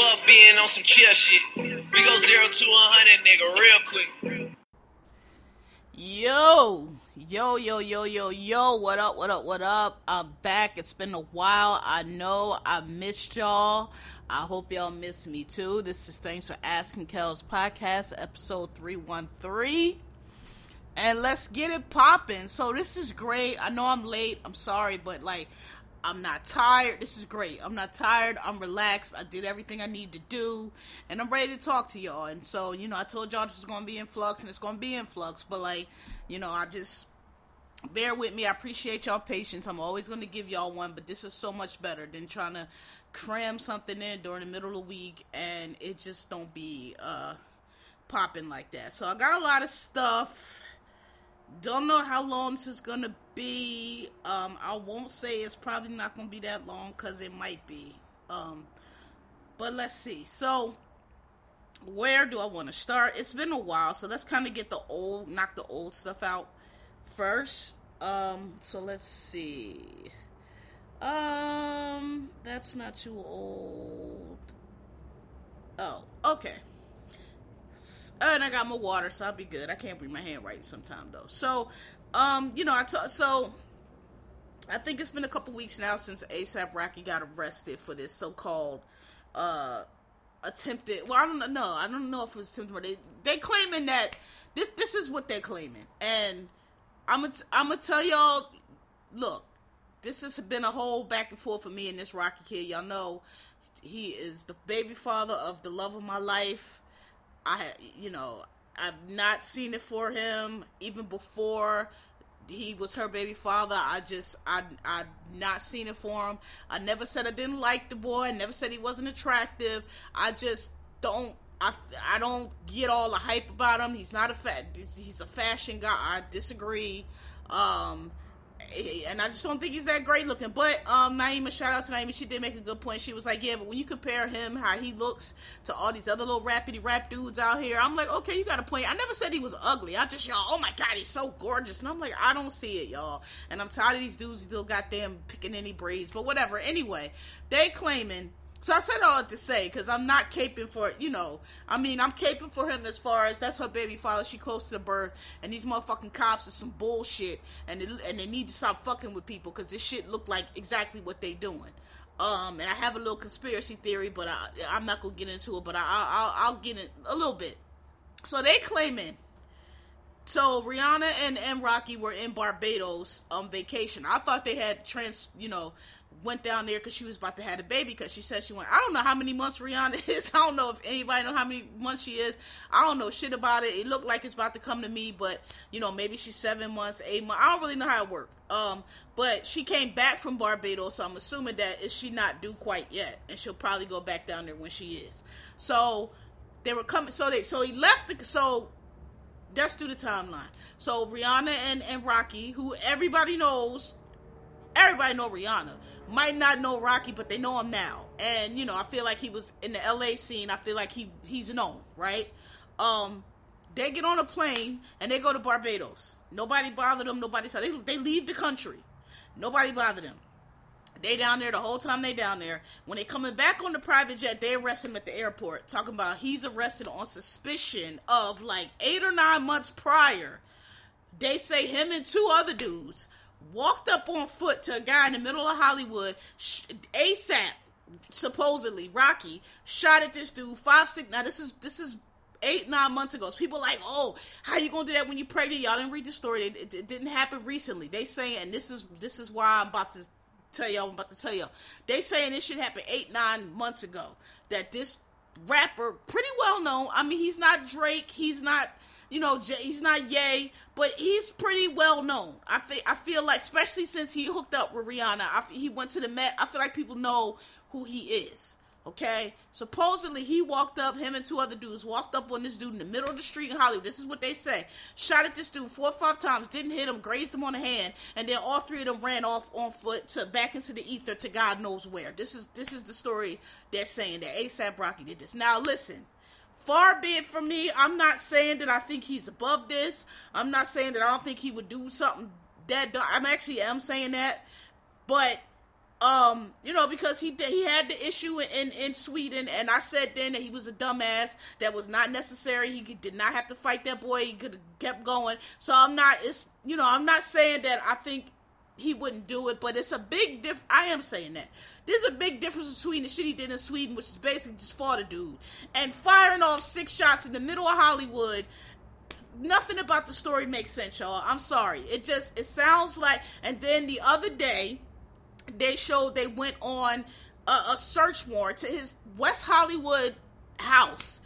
Fuck being on some chill shit. We go zero to a hundred, nigga, real quick. Yo, yo, yo, yo, yo, yo, what up, what up, what up? I'm back. It's been a while. I know I missed y'all. I hope y'all miss me too. This is Thanks for Asking Kells podcast, episode 313. And let's get it popping. So, this is great. I know I'm late. I'm sorry, but like, I'm not tired. This is great. I'm not tired. I'm relaxed. I did everything I need to do, and I'm ready to talk to y'all. And so, you know, I told y'all this is going to be in flux, and it's going to be in flux. But like, you know, I just bear with me. I appreciate y'all patience. I'm always going to give y'all one, but this is so much better than trying to cram something in during the middle of the week and it just don't be uh popping like that. So I got a lot of stuff. Don't know how long this is gonna be. Um, I won't say it's probably not gonna be that long because it might be. Um, but let's see. So where do I want to start? It's been a while, so let's kind of get the old, knock the old stuff out first. Um, so let's see. Um, that's not too old. Oh, okay. And I got my water, so I'll be good. I can't read my handwriting sometime though. So, um, you know, I t- so I think it's been a couple weeks now since ASAP Rocky got arrested for this so-called uh attempted. Well, I don't know. I don't know if it was attempted. But they they claiming that this this is what they're claiming, and I'm gonna I'm gonna tell y'all. Look, this has been a whole back and forth for me and this Rocky kid. Y'all know he is the baby father of the love of my life. I, you know, I've not seen it for him even before he was her baby father. I just, I, I not seen it for him. I never said I didn't like the boy. I never said he wasn't attractive. I just don't. I, I don't get all the hype about him. He's not a fat. He's a fashion guy. I disagree. Um, and I just don't think he's that great looking. But um, Naima, shout out to Naima, she did make a good point. She was like, yeah, but when you compare him, how he looks to all these other little rapidy rap dudes out here, I'm like, okay, you got a point. I never said he was ugly. I just y'all, oh my god, he's so gorgeous, and I'm like, I don't see it, y'all. And I'm tired of these dudes still goddamn picking any braids, but whatever. Anyway, they claiming so I said all that to say because I'm not caping for it, you know. I mean, I'm caping for him as far as that's her baby father. She close to the birth, and these motherfucking cops are some bullshit, and they, and they need to stop fucking with people because this shit look like exactly what they doing. Um, and I have a little conspiracy theory, but I, I'm not gonna get into it. But I, I'll, I'll get it a little bit. So they claiming. So Rihanna and, and Rocky were in Barbados on vacation. I thought they had trans, you know, went down there because she was about to have a baby because she said she went. I don't know how many months Rihanna is. I don't know if anybody know how many months she is. I don't know shit about it. It looked like it's about to come to me, but you know maybe she's seven months, eight months. I don't really know how it worked. Um, but she came back from Barbados, so I'm assuming that is she not due quite yet, and she'll probably go back down there when she is. So they were coming. So they so he left. The, so that's through the timeline. So Rihanna and and Rocky, who everybody knows, everybody know Rihanna might not know Rocky, but they know him now. And you know, I feel like he was in the LA scene. I feel like he he's known, right? Um, they get on a plane and they go to Barbados. Nobody bothered them. Nobody saw they they leave the country. Nobody bothered them. They down there the whole time they down there. When they coming back on the private jet, they arrest him at the airport. Talking about he's arrested on suspicion of like eight or nine months prior. They say him and two other dudes walked up on foot to a guy in the middle of Hollywood, ASAP, supposedly Rocky shot at this dude five six. Now this is this is eight nine months ago. So people like, oh, how you gonna do that when you pregnant? Y'all didn't read the story. It, it, it didn't happen recently. They saying, and this is this is why I'm about to tell y'all. I'm about to tell y'all. They saying this should happen eight nine months ago. That this rapper, pretty well known. I mean, he's not Drake. He's not you know, he's not Yay, but he's pretty well known. I feel, I feel like, especially since he hooked up with Rihanna, I, he went to the Met. I feel like people know who he is. Okay, supposedly he walked up, him and two other dudes walked up on this dude in the middle of the street in Hollywood. This is what they say. Shot at this dude four or five times, didn't hit him, grazed him on the hand, and then all three of them ran off on foot to back into the ether to God knows where. This is this is the story they're saying that ASAP Rocky did this. Now listen, far be it from me. I'm not saying that I think he's above this. I'm not saying that I don't think he would do something that. I'm actually am saying that, but um, you know, because he he had the issue in in Sweden, and I said then that he was a dumbass. That was not necessary. He did not have to fight that boy. He could have kept going. So I'm not. It's you know, I'm not saying that I think he wouldn't do it, but it's a big diff. I am saying that there's a big difference between the shit he did in Sweden, which is basically just fought a dude, and firing off six shots in the middle of Hollywood nothing about the story makes sense, y'all. I'm sorry. It just it sounds like and then the other day they showed they went on a, a search warrant to his West Hollywood house.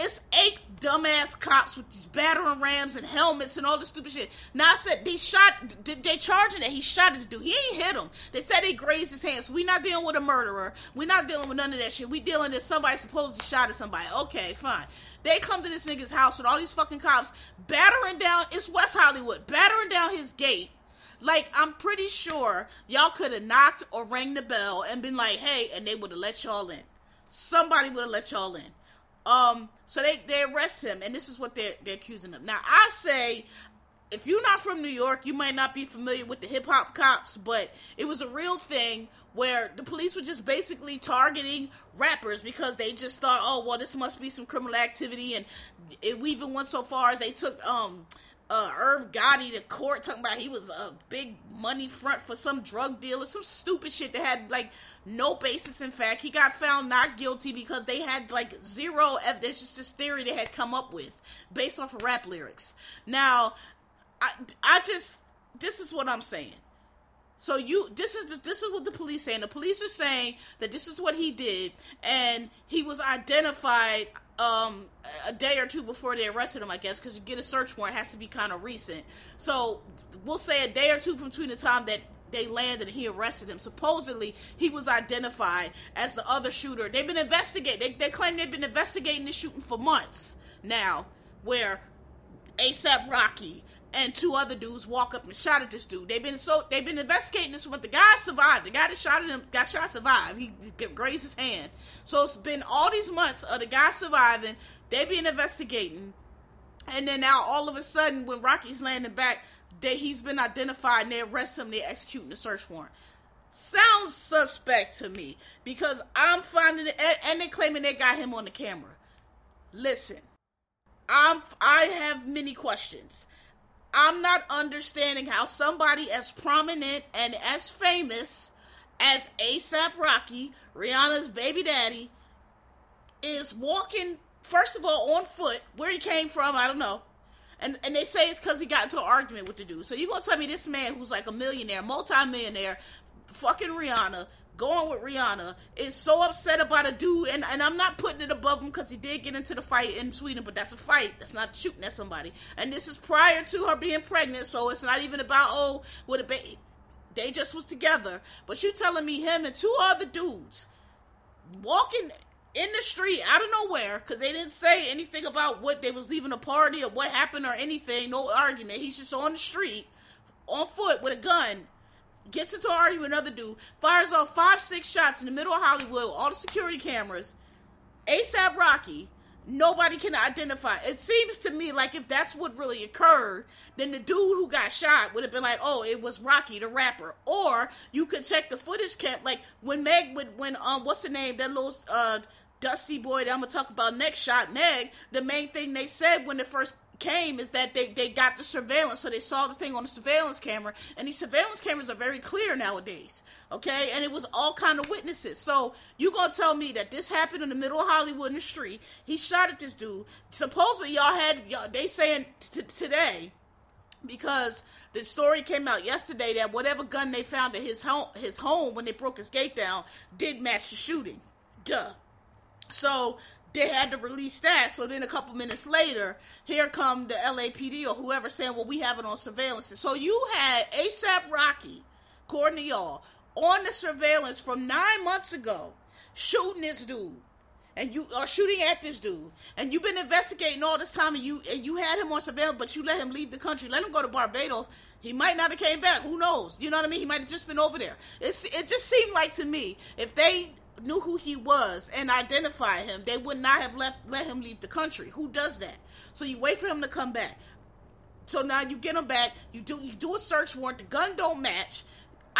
It's eight dumbass cops with these battering rams and helmets and all this stupid shit. Now I said they shot, they charging that he shot his dude. He ain't hit him. They said he grazed his hands. So we not dealing with a murderer. We not dealing with none of that shit. We dealing with somebody supposedly shot at somebody. Okay, fine. They come to this nigga's house with all these fucking cops battering down. It's West Hollywood, battering down his gate like, I'm pretty sure y'all could have knocked or rang the bell and been like, hey, and they would have let y'all in. Somebody would have let y'all in. Um, so they, they arrest him, and this is what they're, they're accusing him. Now, I say, if you're not from New York, you might not be familiar with the hip hop cops, but it was a real thing where the police were just basically targeting rappers because they just thought, oh, well, this must be some criminal activity, and it, we even went so far as they took um uh, Irv Gotti to court talking about he was a big money front for some drug dealer, some stupid shit that had like no basis in fact. He got found not guilty because they had like zero evidence, just this theory they had come up with based off of rap lyrics. Now, I, I just, this is what I'm saying. So you, this is the, this is what the police saying. The police are saying that this is what he did, and he was identified um, a day or two before they arrested him, I guess, because you get a search warrant has to be kind of recent. So we'll say a day or two from between the time that they landed and he arrested him. Supposedly, he was identified as the other shooter. They've been investigating. They, they claim they've been investigating the shooting for months now, where ASAP Rocky and two other dudes walk up and shot at this dude. They've been so they've been investigating this, but the guy survived. The guy that shot at him got shot survived. He, grazed his hand. So it's been all these months of the guy surviving. They've been investigating, and then now all of a sudden, when Rocky's landing back, they he's been identified and they arrest him. They executing the search warrant. Sounds suspect to me because I'm finding it, and, and they claiming they got him on the camera. Listen, I'm I have many questions I'm not understanding how somebody as prominent and as famous as ASAP Rocky, Rihanna's baby daddy, is walking, first of all, on foot. Where he came from, I don't know. And, and they say it's because he got into an argument with the dude. So you gonna tell me this man who's like a millionaire, multi-millionaire, fucking Rihanna, going with Rihanna is so upset about a dude, and, and I'm not putting it above him because he did get into the fight in Sweden, but that's a fight. That's not shooting at somebody. And this is prior to her being pregnant, so it's not even about, oh, what a baby. They just was together. But you telling me him and two other dudes walking in the street out of nowhere because they didn't say anything about what they was leaving a party or what happened or anything. No argument. He's just on the street on foot with a gun gets into an argument with another dude, fires off five, six shots in the middle of Hollywood, all the security cameras. ASAP Rocky, nobody can identify. It seems to me like if that's what really occurred, then the dude who got shot would have been like, "Oh, it was Rocky, the rapper." Or you could check the footage camp, like when Meg would, when um, what's the name, that little uh, dusty boy that I'm gonna talk about next shot, Meg. The main thing they said when the first came is that they, they got the surveillance, so they saw the thing on the surveillance camera, and these surveillance cameras are very clear nowadays, okay? And it was all kind of witnesses. So you gonna tell me that this happened in the middle of Hollywood in the street? He shot at this dude. Supposedly y'all had y'all, they saying t- today because the story came out yesterday that whatever gun they found at his home his home when they broke his gate down did match the shooting. Duh. So they had to release that. So then a couple minutes later, here come the LAPD or whoever saying, well, we have it on surveillance. So you had ASAP Rocky, according to y'all, on the surveillance from nine months ago, shooting this dude and you are shooting at this dude, and you've been investigating all this time, and you and you had him on surveillance, but you let him leave the country, let him go to Barbados. He might not have came back. Who knows? You know what I mean? He might have just been over there. It's, it just seemed like to me if they knew who he was and identified him, they would not have left let him leave the country. Who does that? So you wait for him to come back. So now you get him back. You do you do a search warrant. The gun don't match.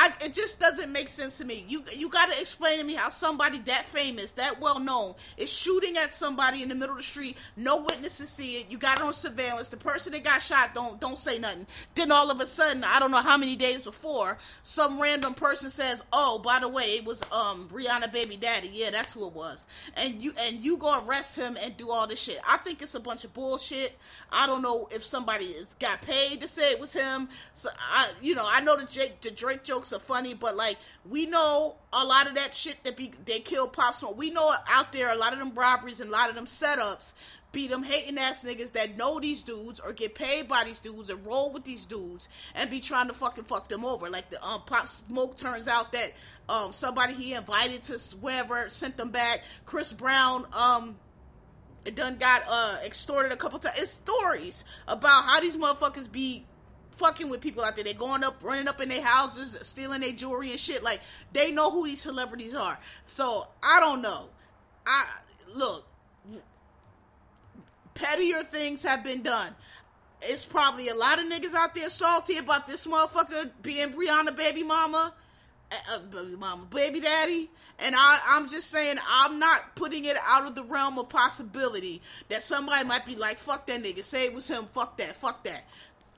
I, it just doesn't make sense to me. You you got to explain to me how somebody that famous, that well known, is shooting at somebody in the middle of the street. No witnesses see it. You got it on surveillance. The person that got shot don't don't say nothing. Then all of a sudden, I don't know how many days before, some random person says, "Oh, by the way, it was um Rihanna baby daddy. Yeah, that's who it was." And you and you go arrest him and do all this shit. I think it's a bunch of bullshit. I don't know if somebody is got paid to say it was him. So I, you know, I know the Jake the Drake jokes jokes are funny, but like we know a lot of that shit that be they kill Pop Smoke. We know out there a lot of them robberies and a lot of them setups be them hating ass niggas that know these dudes or get paid by these dudes and roll with these dudes and be trying to fucking fuck them over. Like the um Pop Smoke turns out that um somebody he invited to wherever sent them back. Chris Brown um done got uh extorted a couple times. It's stories about how these motherfuckers be fucking with people out there. They're going up, running up in their houses, stealing their jewelry and shit. Like they know who these celebrities are. So I don't know. I look. Pettier things have been done. It's probably a lot of niggas out there salty about this motherfucker being Rihanna baby mama, uh, baby mama, baby daddy. And I, I'm just saying, I'm not putting it out of the realm of possibility that somebody might be like, fuck that nigga, say it was him, fuck that, fuck that.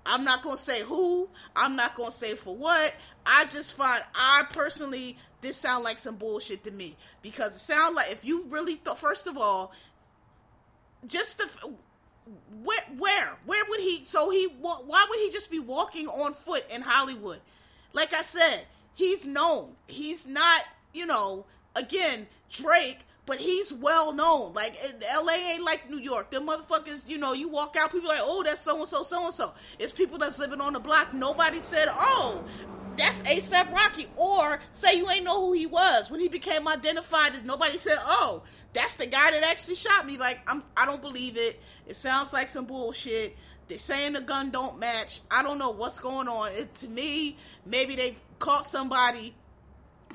I'm not gonna say who. I'm not gonna say for what. I just find I personally this sound like some bullshit to me because it sound like if you really thought first of all, just the where where where would he? So he why would he just be walking on foot in Hollywood? Like I said, he's known. He's not you know again Drake but he's well known. Like LA ain't like New York. The motherfuckers, you know, you walk out, people like, oh, that's so and so, so and so. It's people that's living on the block. Nobody said, oh, that's ASAP Rocky. Or say you ain't know who he was when he became identified as nobody said, oh, that's the guy that actually shot me. Like I'm, I don't believe it. It sounds like some bullshit. They're saying the gun don't match. I don't know what's going on. It, to me, maybe they caught somebody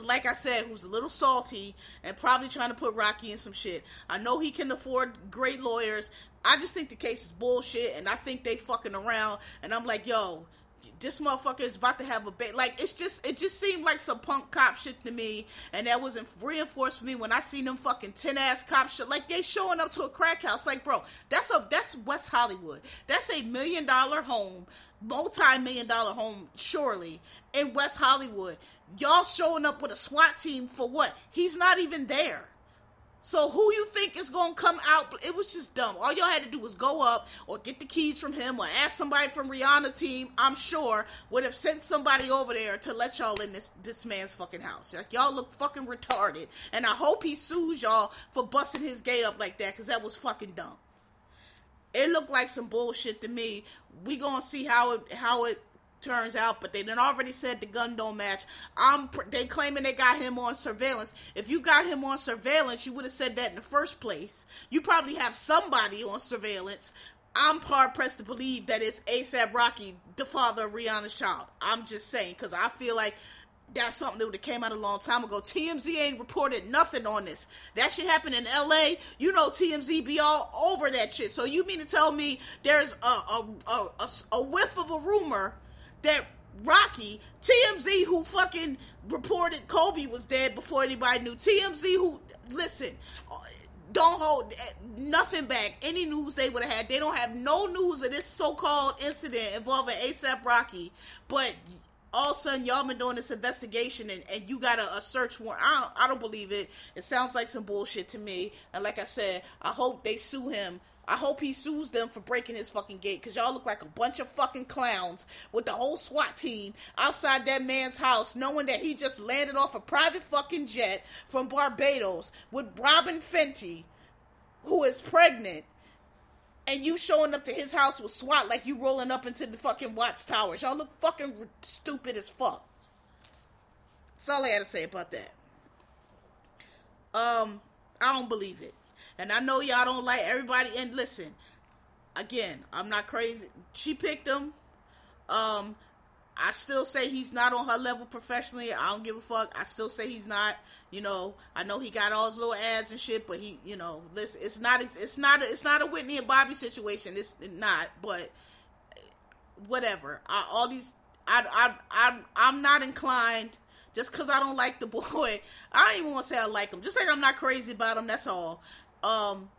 like I said, who's a little salty and probably trying to put Rocky in some shit. I know he can afford great lawyers. I just think the case is bullshit, and I think they fucking around. And I'm like, yo, this motherfucker is about to have a bait. Like it's just, it just seemed like some punk cop shit to me, and that wasn't reinforced for me when I seen them fucking ten ass cop shit. Like they showing up to a crack house. Like, bro, that's a that's West Hollywood. That's a million dollar home, multi million dollar home, surely in West Hollywood y'all showing up with a SWAT team for what? He's not even there. So who you think is gonna come out? It was just dumb. All y'all had to do was go up or get the keys from him or ask somebody from Rihanna team. I'm sure would have sent somebody over there to let y'all in this this man's fucking house. Like y'all look fucking retarded, and I hope he sues y'all for busting his gate up like that because that was fucking dumb. It looked like some bullshit to me. We gonna see how it how it turns out, but they done already said the gun don't match. I'm they claiming they got him on surveillance. If you got him on surveillance, you would have said that in the first place. You probably have somebody on surveillance. I'm hard pressed to believe that it's ASAP Rocky, the father of Rihanna's child. I'm just saying because I feel like that's something that would have came out a long time ago. TMZ ain't reported nothing on this. That shit happened in LA. You know TMZ be all over that shit. So you mean to tell me there's a a, a, a, a whiff of a rumor that Rocky, TMZ, who fucking reported Kobe was dead before anybody knew, TMZ, who, listen, don't hold nothing back. Any news they would have had, they don't have no news of this so called incident involving ASAP Rocky, but all of a sudden y'all been doing this investigation and, and you got a, a search warrant. I don't, I don't believe it. It sounds like some bullshit to me. And like I said, I hope they sue him I hope he sues them for breaking his fucking gate because y'all look like a bunch of fucking clowns with the whole SWAT team outside that man's house, knowing that he just landed off a private fucking jet from Barbados with Robyn Fenty, who is pregnant, and you showing up to his house with SWAT like you rolling up into the fucking Watts Towers. Y'all look fucking stupid as fuck. That's all I had to say about that. Um, I don't believe it. And I know y'all don't like everybody. And listen, again, I'm not crazy. She picked him. Um, I still say he's not on her level professionally. I don't give a fuck. I still say he's not. You know, I know he got all his little ads and shit, but he, you know, listen, it's not, it's not, a, it's not a Whitney and Bobby situation. It's not, but whatever. I, all these, I, I, I, I'm not inclined just because I don't like the boy. I don't even want to say I like him. Just like I'm not crazy about him. That's all. Um,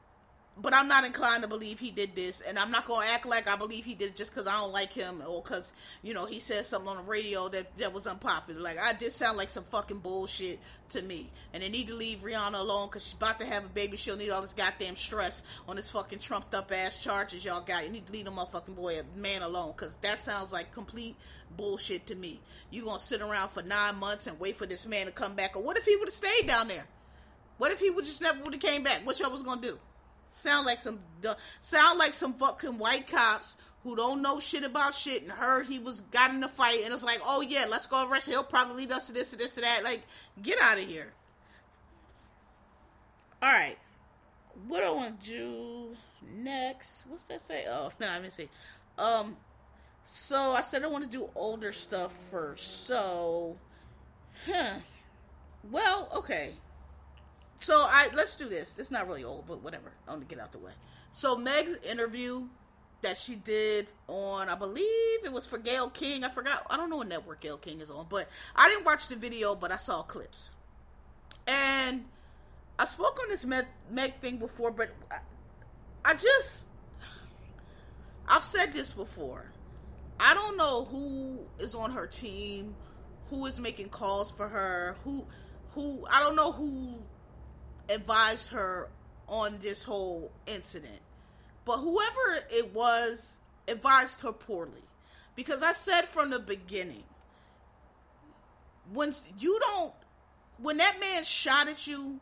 but I'm not inclined to believe he did this, and I'm not gonna act like I believe he did it just because I don't like him or because you know he said something on the radio that that was unpopular. Like I did sound like some fucking bullshit to me, and they need to leave Rihanna alone because she's about to have a baby. She'll need all this goddamn stress on this fucking trumped up ass charges y'all got. You need to leave the motherfucking boy a man alone because that sounds like complete bullshit to me. You gonna sit around for nine months and wait for this man to come back, or what if he would have stayed down there? What if he would just never would have came back? What y'all was gonna do? Sound like some sound like some fucking white cops who don't know shit about shit and heard he was got in a fight and it's like, oh yeah, let's go arrest him. He'll probably lead us to this to this to that. Like, get out of here. All right, what I want to do next? What's that say? Oh no, let me see. Um, so I said I want to do older stuff first. So, huh? Well, okay so I let's do this. It's not really old, but whatever. I to get out the way. So Meg's interview that she did on, I believe it was for Gayle King. I forgot. I don't know what network Gayle King is on, but I didn't watch the video, but I saw clips. And I spoke on this Meg, Meg thing before, but I, I just I've said this before. I don't know who is on her team, who is making calls for her, who who I don't know who advised her on this whole incident. But whoever it was advised her poorly. Because I said from the beginning, when you don't, when that man shot at you,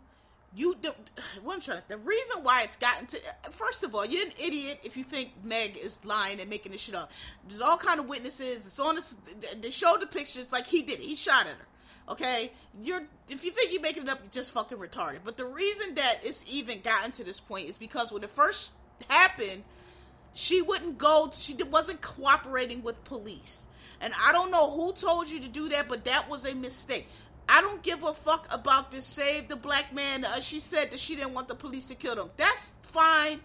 you the, what I'm trying to, the reason why it's gotten to first of all you're an idiot if you think Meg is lying and making this shit up. There's all kind of witnesses. It's on this. They showed the pictures like he did it. He shot at her. Okay, you're if you think you're making it up, you're just fucking retarded. But the reason that it's even gotten to this point is because when it first happened, she wouldn't go. She wasn't cooperating with police, and I don't know who told you to do that, but that was a mistake. I don't give a fuck about this. Save the black man. Uh, she said that she didn't want the police to kill him. That's fine.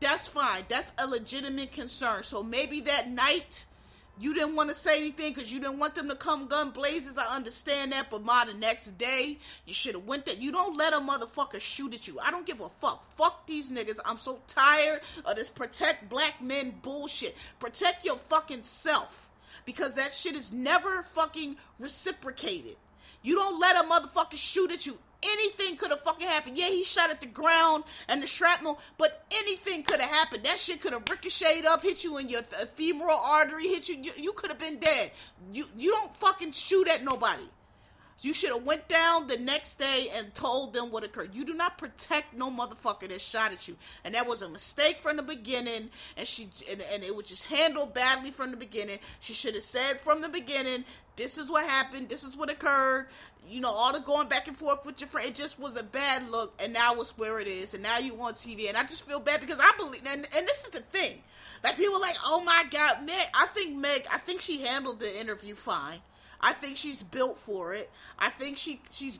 That's fine. That's a legitimate concern. So maybe that night you didn't want to say anything because you didn't want them to come gun blazes. I understand that, but my the next day you should have went there. You don't let a motherfucker shoot at you. I don't give a fuck. Fuck these niggas. I'm so tired of this protect black men bullshit. Protect your fucking self because that shit is never fucking reciprocated. You don't let a motherfucker shoot at you anything could have fucking happened. Yeah, he shot at the ground and the shrapnel, but anything could have happened. That shit could have ricocheted up, hit you in your th- femoral artery, hit you. You, you could have been dead. You you don't fucking shoot at nobody. You should have went down the next day and told them what occurred. You do not protect no motherfucker that shot at you, and that was a mistake from the beginning. And she and, and it was just handled badly from the beginning. She should have said from the beginning, "This is what happened. This is what occurred." You know, all the going back and forth with your friend. It just was a bad look, and now it's where it is. And now you on TV, and I just feel bad because I believe. And, and this is the thing, like people like, "Oh my God, Meg." I think Meg. I think she handled the interview fine. I think she's built for it. I think she she's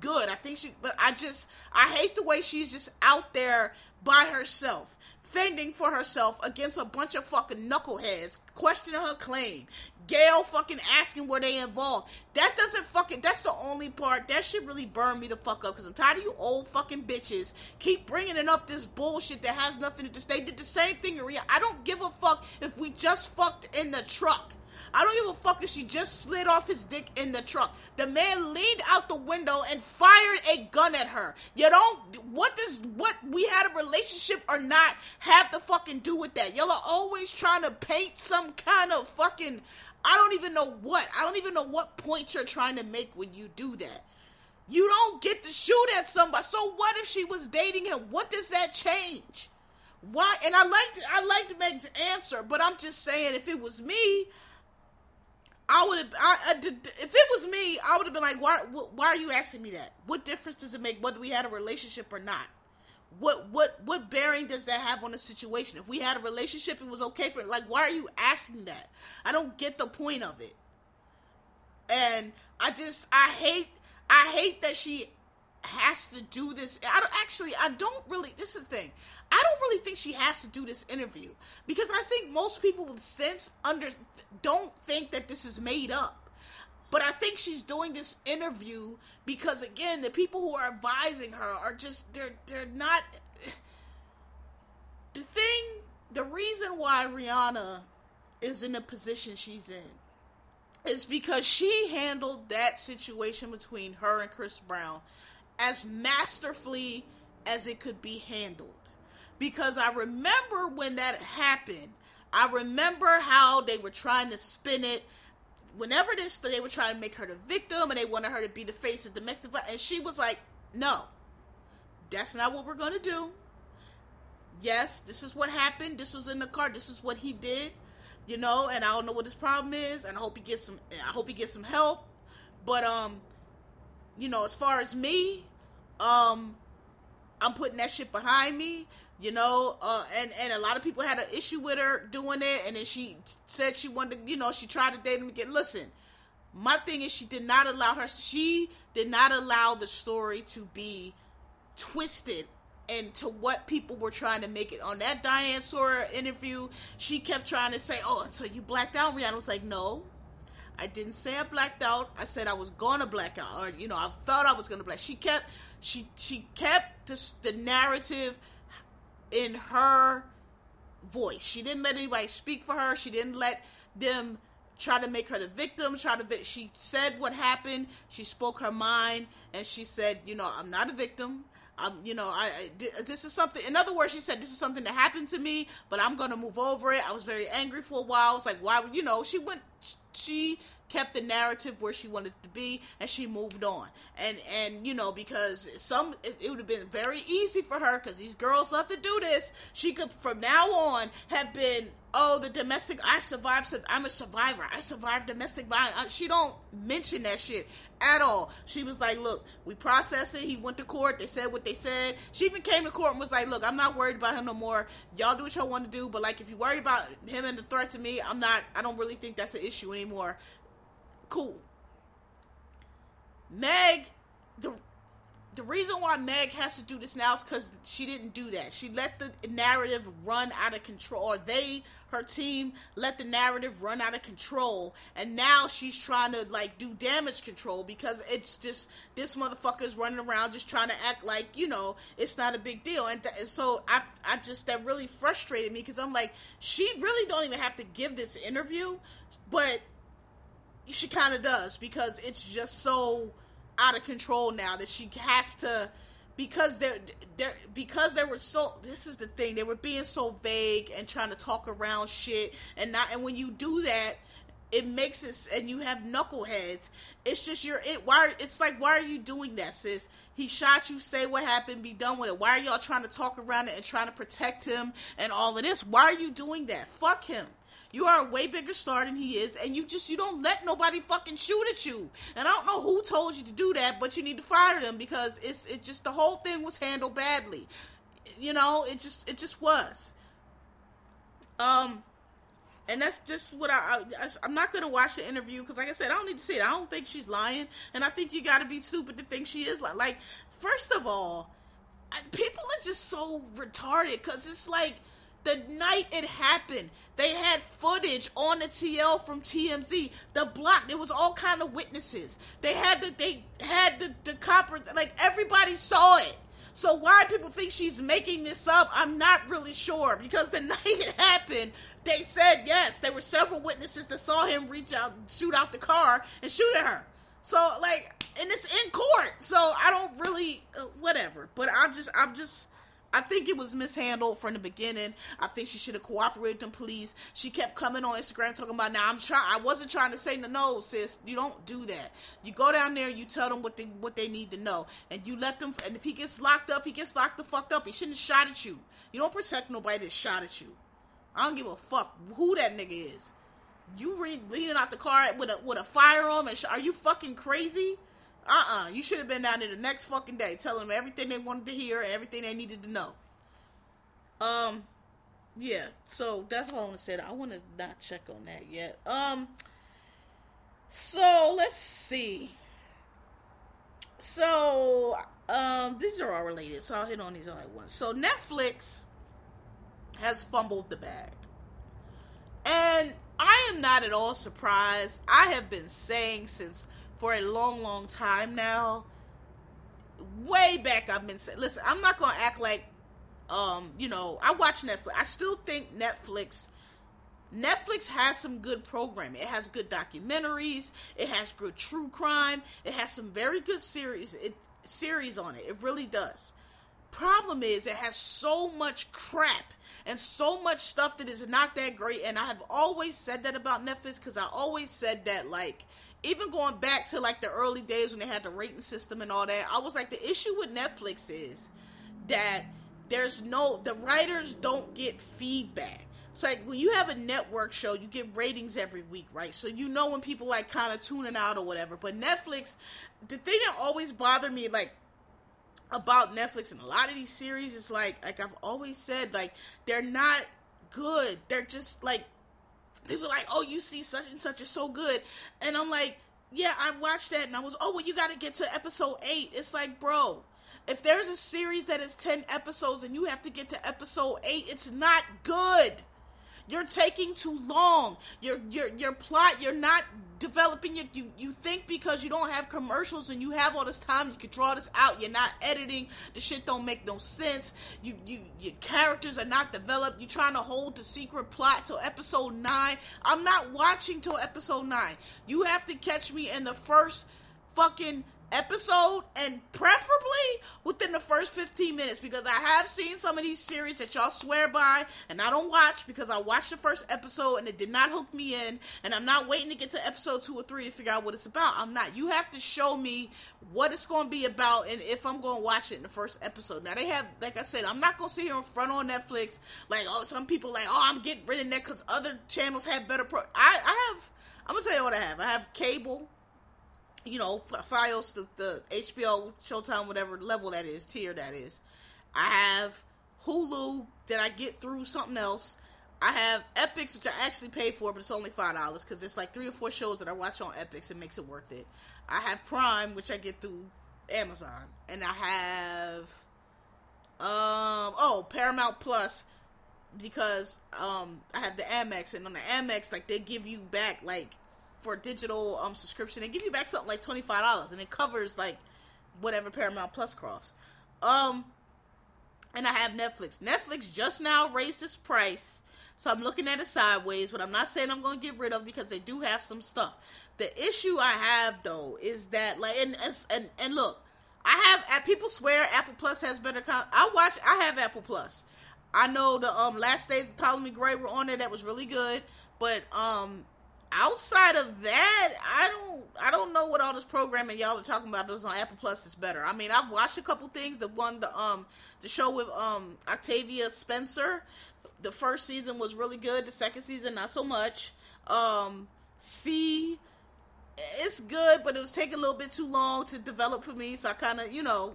good. I think she but I just I hate the way she's just out there by herself, fending for herself against a bunch of fucking knuckleheads, questioning her claim. Gayle fucking asking were they involved. That doesn't fucking. That's the only part that should really burn me the fuck up. Cause I'm tired of you old fucking bitches keep bringing it up this bullshit that has nothing to do. They did the same thing in. I don't give a fuck if we just fucked in the truck. I don't give a fuck if she just slid off his dick in the truck. The man leaned out the window and fired a gun at her. You don't. What does what we had a relationship or not have to fucking do with that? Y'all are always trying to paint some kind of fucking. I don't even know what. I don't even know what point you're trying to make when you do that. You don't get to shoot at somebody. So what if she was dating him? What does that change? Why? And I liked I liked Meg's answer, but I'm just saying if it was me, I would have. I, I, if it was me, I would have been like, "Why? Why are you asking me that? What difference does it make whether we had a relationship or not? What what what bearing does that have on the situation? If we had a relationship, it was okay for like. Why are you asking that? I don't get the point of it. And I just I hate I hate that she has to do this. I don't actually. I don't really. This is the thing. I don't really think she has to do this interview because I think most people with sense under don't think that this is made up. But I think she's doing this interview because again, the people who are advising her are just they're they're not the thing the reason why Rihanna is in the position she's in is because she handled that situation between her and Chris Brown as masterfully as it could be handled because I remember when that happened. I remember how they were trying to spin it. Whenever this, they were trying to make her the victim, and they wanted her to be the face of domestic violence, and she was like, "No, that's not what we're going to do. Yes, this is what happened. This was in the car. This is what he did, you know. And I don't know what his problem is, and I hope he gets some. I hope he gets some help. But um, you know, as far as me, um, I'm putting that shit behind me you know uh, and and a lot of people had an issue with her doing it and then she said she wanted to, you know she tried to date him again. Listen my thing is she did not allow her she did not allow the story to be twisted into what people were trying to make it. On that Diane Sawyer interview she kept trying to say oh so you blacked out? Rihanna was like no I didn't say I blacked out. I said I was gonna black out, or you know, I thought I was gonna black. She kept, she she kept the, the narrative in her voice. She didn't let anybody speak for her. She didn't let them try to make her the victim. Try to. She said what happened. She spoke her mind, and she said, "You know, I'm not a victim. I'm, you know, I, I this is something. In other words, she said this is something that happened to me, but I'm gonna move over it. I was very angry for a while. I was like, why? You know, she went. She kept the narrative where she wanted to be and she moved on and and you know because some it, it would have been very easy for her because these girls love to do this she could from now on have been oh the domestic i survived i'm a survivor. I survived domestic violence. She don't mention that shit at all. She was like look we processed it. He went to court. They said what they said. She even came to court and was like look i'm not worried about him no more. Y'all do what y'all want to do but like if you worry about him and the threat to me i'm not i don't really think that's an issue anymore. Cool. Meg, the the reason why Meg has to do this now is because she didn't do that. She let the narrative run out of control, or they, her team, let the narrative run out of control, and now she's trying to like do damage control because it's just this motherfucker is running around just trying to act like you know it's not a big deal, and, th- and so I, I just that really frustrated me because I'm like she really don't even have to give this interview, but she kind of does because it's just so out of control now that she has to because they're, they're because they were so this is the thing they were being so vague and trying to talk around shit and not and when you do that it makes it and you have knuckleheads it's just you're it why it's like why are you doing that sis? He shot you say what happened be done with it. Why are y'all trying to talk around it and trying to protect him and all of this? Why are you doing that? Fuck him you are a way bigger star than he is, and you just you don't let nobody fucking shoot at you. And I don't know who told you to do that, but you need to fire them because it's it just the whole thing was handled badly. You know, it just it just was. Um, and that's just what I, I am not gonna watch the interview because, like I said, I don't need to see it. I don't think she's lying, and I think you got to be stupid to think she is lying. Like, first of all, people are just so retarded because it's like the night it happened, they had footage on the TL from TMZ. The block, there was all kind of witnesses. They had the they had the the copper like everybody saw it. So why people think she's making this up, I'm not really sure because the night it happened, they said yes, there were several witnesses that saw him reach out, shoot out the car, and shoot at her. So like, and it's in court. So I don't really, uh, whatever. But I'm just, I'm just I think it was mishandled from the beginning. I think she should have cooperated with the police. She kept coming on Instagram talking about now I'm trying I wasn't trying to say no no sis. You don't do that. You go down there, you tell them what they what they need to know. And you let them and if he gets locked up, he gets locked the fuck up. He shouldn't have shot at you. You don't protect nobody that shot at you. I don't give a fuck who that nigga is. You re- leaning out the car with a with a firearm and sh- are you fucking crazy? Uh uh You should have been down there the next fucking day, telling them everything they wanted to hear and everything they needed to know. Um, yeah. So that's all I want to say. I want to not check on that yet. Um. So let's see. So um, these are all related, so I'll hit on these all at once. So Netflix has fumbled the bag. And I am not at all surprised. I have been saying since for a long, long time now. Way back, I've been saying, listen, I'm not going to act like, um, you know, I watch Netflix. I still think Netflix. Netflix has some good programming. It has good documentaries. It has good true crime. It has some very good series. It series on it. It really does. Problem is, it has so much crap and so much stuff that is not that great. And I have always said that about Netflix because I always said that, like, even going back to like the early days when they had the rating system and all that, I was like, the issue with Netflix is that there's no, the writers don't get feedback. So like when you have a network show, you get ratings every week, right? So you know when people like kind of tuning out or whatever. But Netflix, the thing that always bothered me, like about Netflix and a lot of these series is like like I've always said like they're not good. They're just like people like, "Oh, you see such and such is so good." And I'm like, "Yeah, I watched that and I was, "Oh, well you got to get to episode 8." It's like, "Bro, if there's a series that is 10 episodes and you have to get to episode 8, it's not good." You're taking too long. Your your your plot. You're not developing. You you think because you don't have commercials and you have all this time, you could draw this out. You're not editing. The shit don't make no sense. You you your characters are not developed. You're trying to hold the secret plot till episode nine. I'm not watching till episode nine. You have to catch me in the first fucking episode and preferably within the first 15 minutes because I have seen some of these series that y'all swear by and I don't watch because I watched the first episode and it did not hook me in and I'm not waiting to get to episode 2 or 3 to figure out what it's about. I'm not. You have to show me what it's going to be about and if I'm going to watch it in the first episode. Now they have like I said, I'm not going to sit here in front on Netflix like oh some people like oh I'm getting rid of that cuz other channels have better pro I I have I'm going to tell you what I have. I have cable you know, files the, the HBO, Showtime, whatever level that is, tier that is. I have Hulu that I get through something else. I have Epix, which I actually paid for, but it's only five dollars because it's like three or four shows that I watch on Epix. It makes it worth it. I have Prime, which I get through Amazon, and I have um oh Paramount Plus because um I have the Amex, and on the Amex, like they give you back like for digital um subscription, they give you back something like twenty five dollars, and it covers like whatever Paramount Plus costs. Um, and I have Netflix. Netflix just now raised its price, so I'm looking at it sideways. But I'm not saying I'm going to get rid of because they do have some stuff. The issue I have though is that like and and and look, I have people swear Apple Plus has better. Con- I watch. I have Apple Plus. I know the um last days of Ptolemy Grey were on there. That was really good. But um outside of that, I don't I don't know what all this programming y'all are talking about is on Apple Plus is better. I mean, I've watched a couple things. The one the um the show with um Octavia Spencer, the first season was really good. The second season not so much. Um See it's good, but it was taking a little bit too long to develop for me, so I kind of, you know,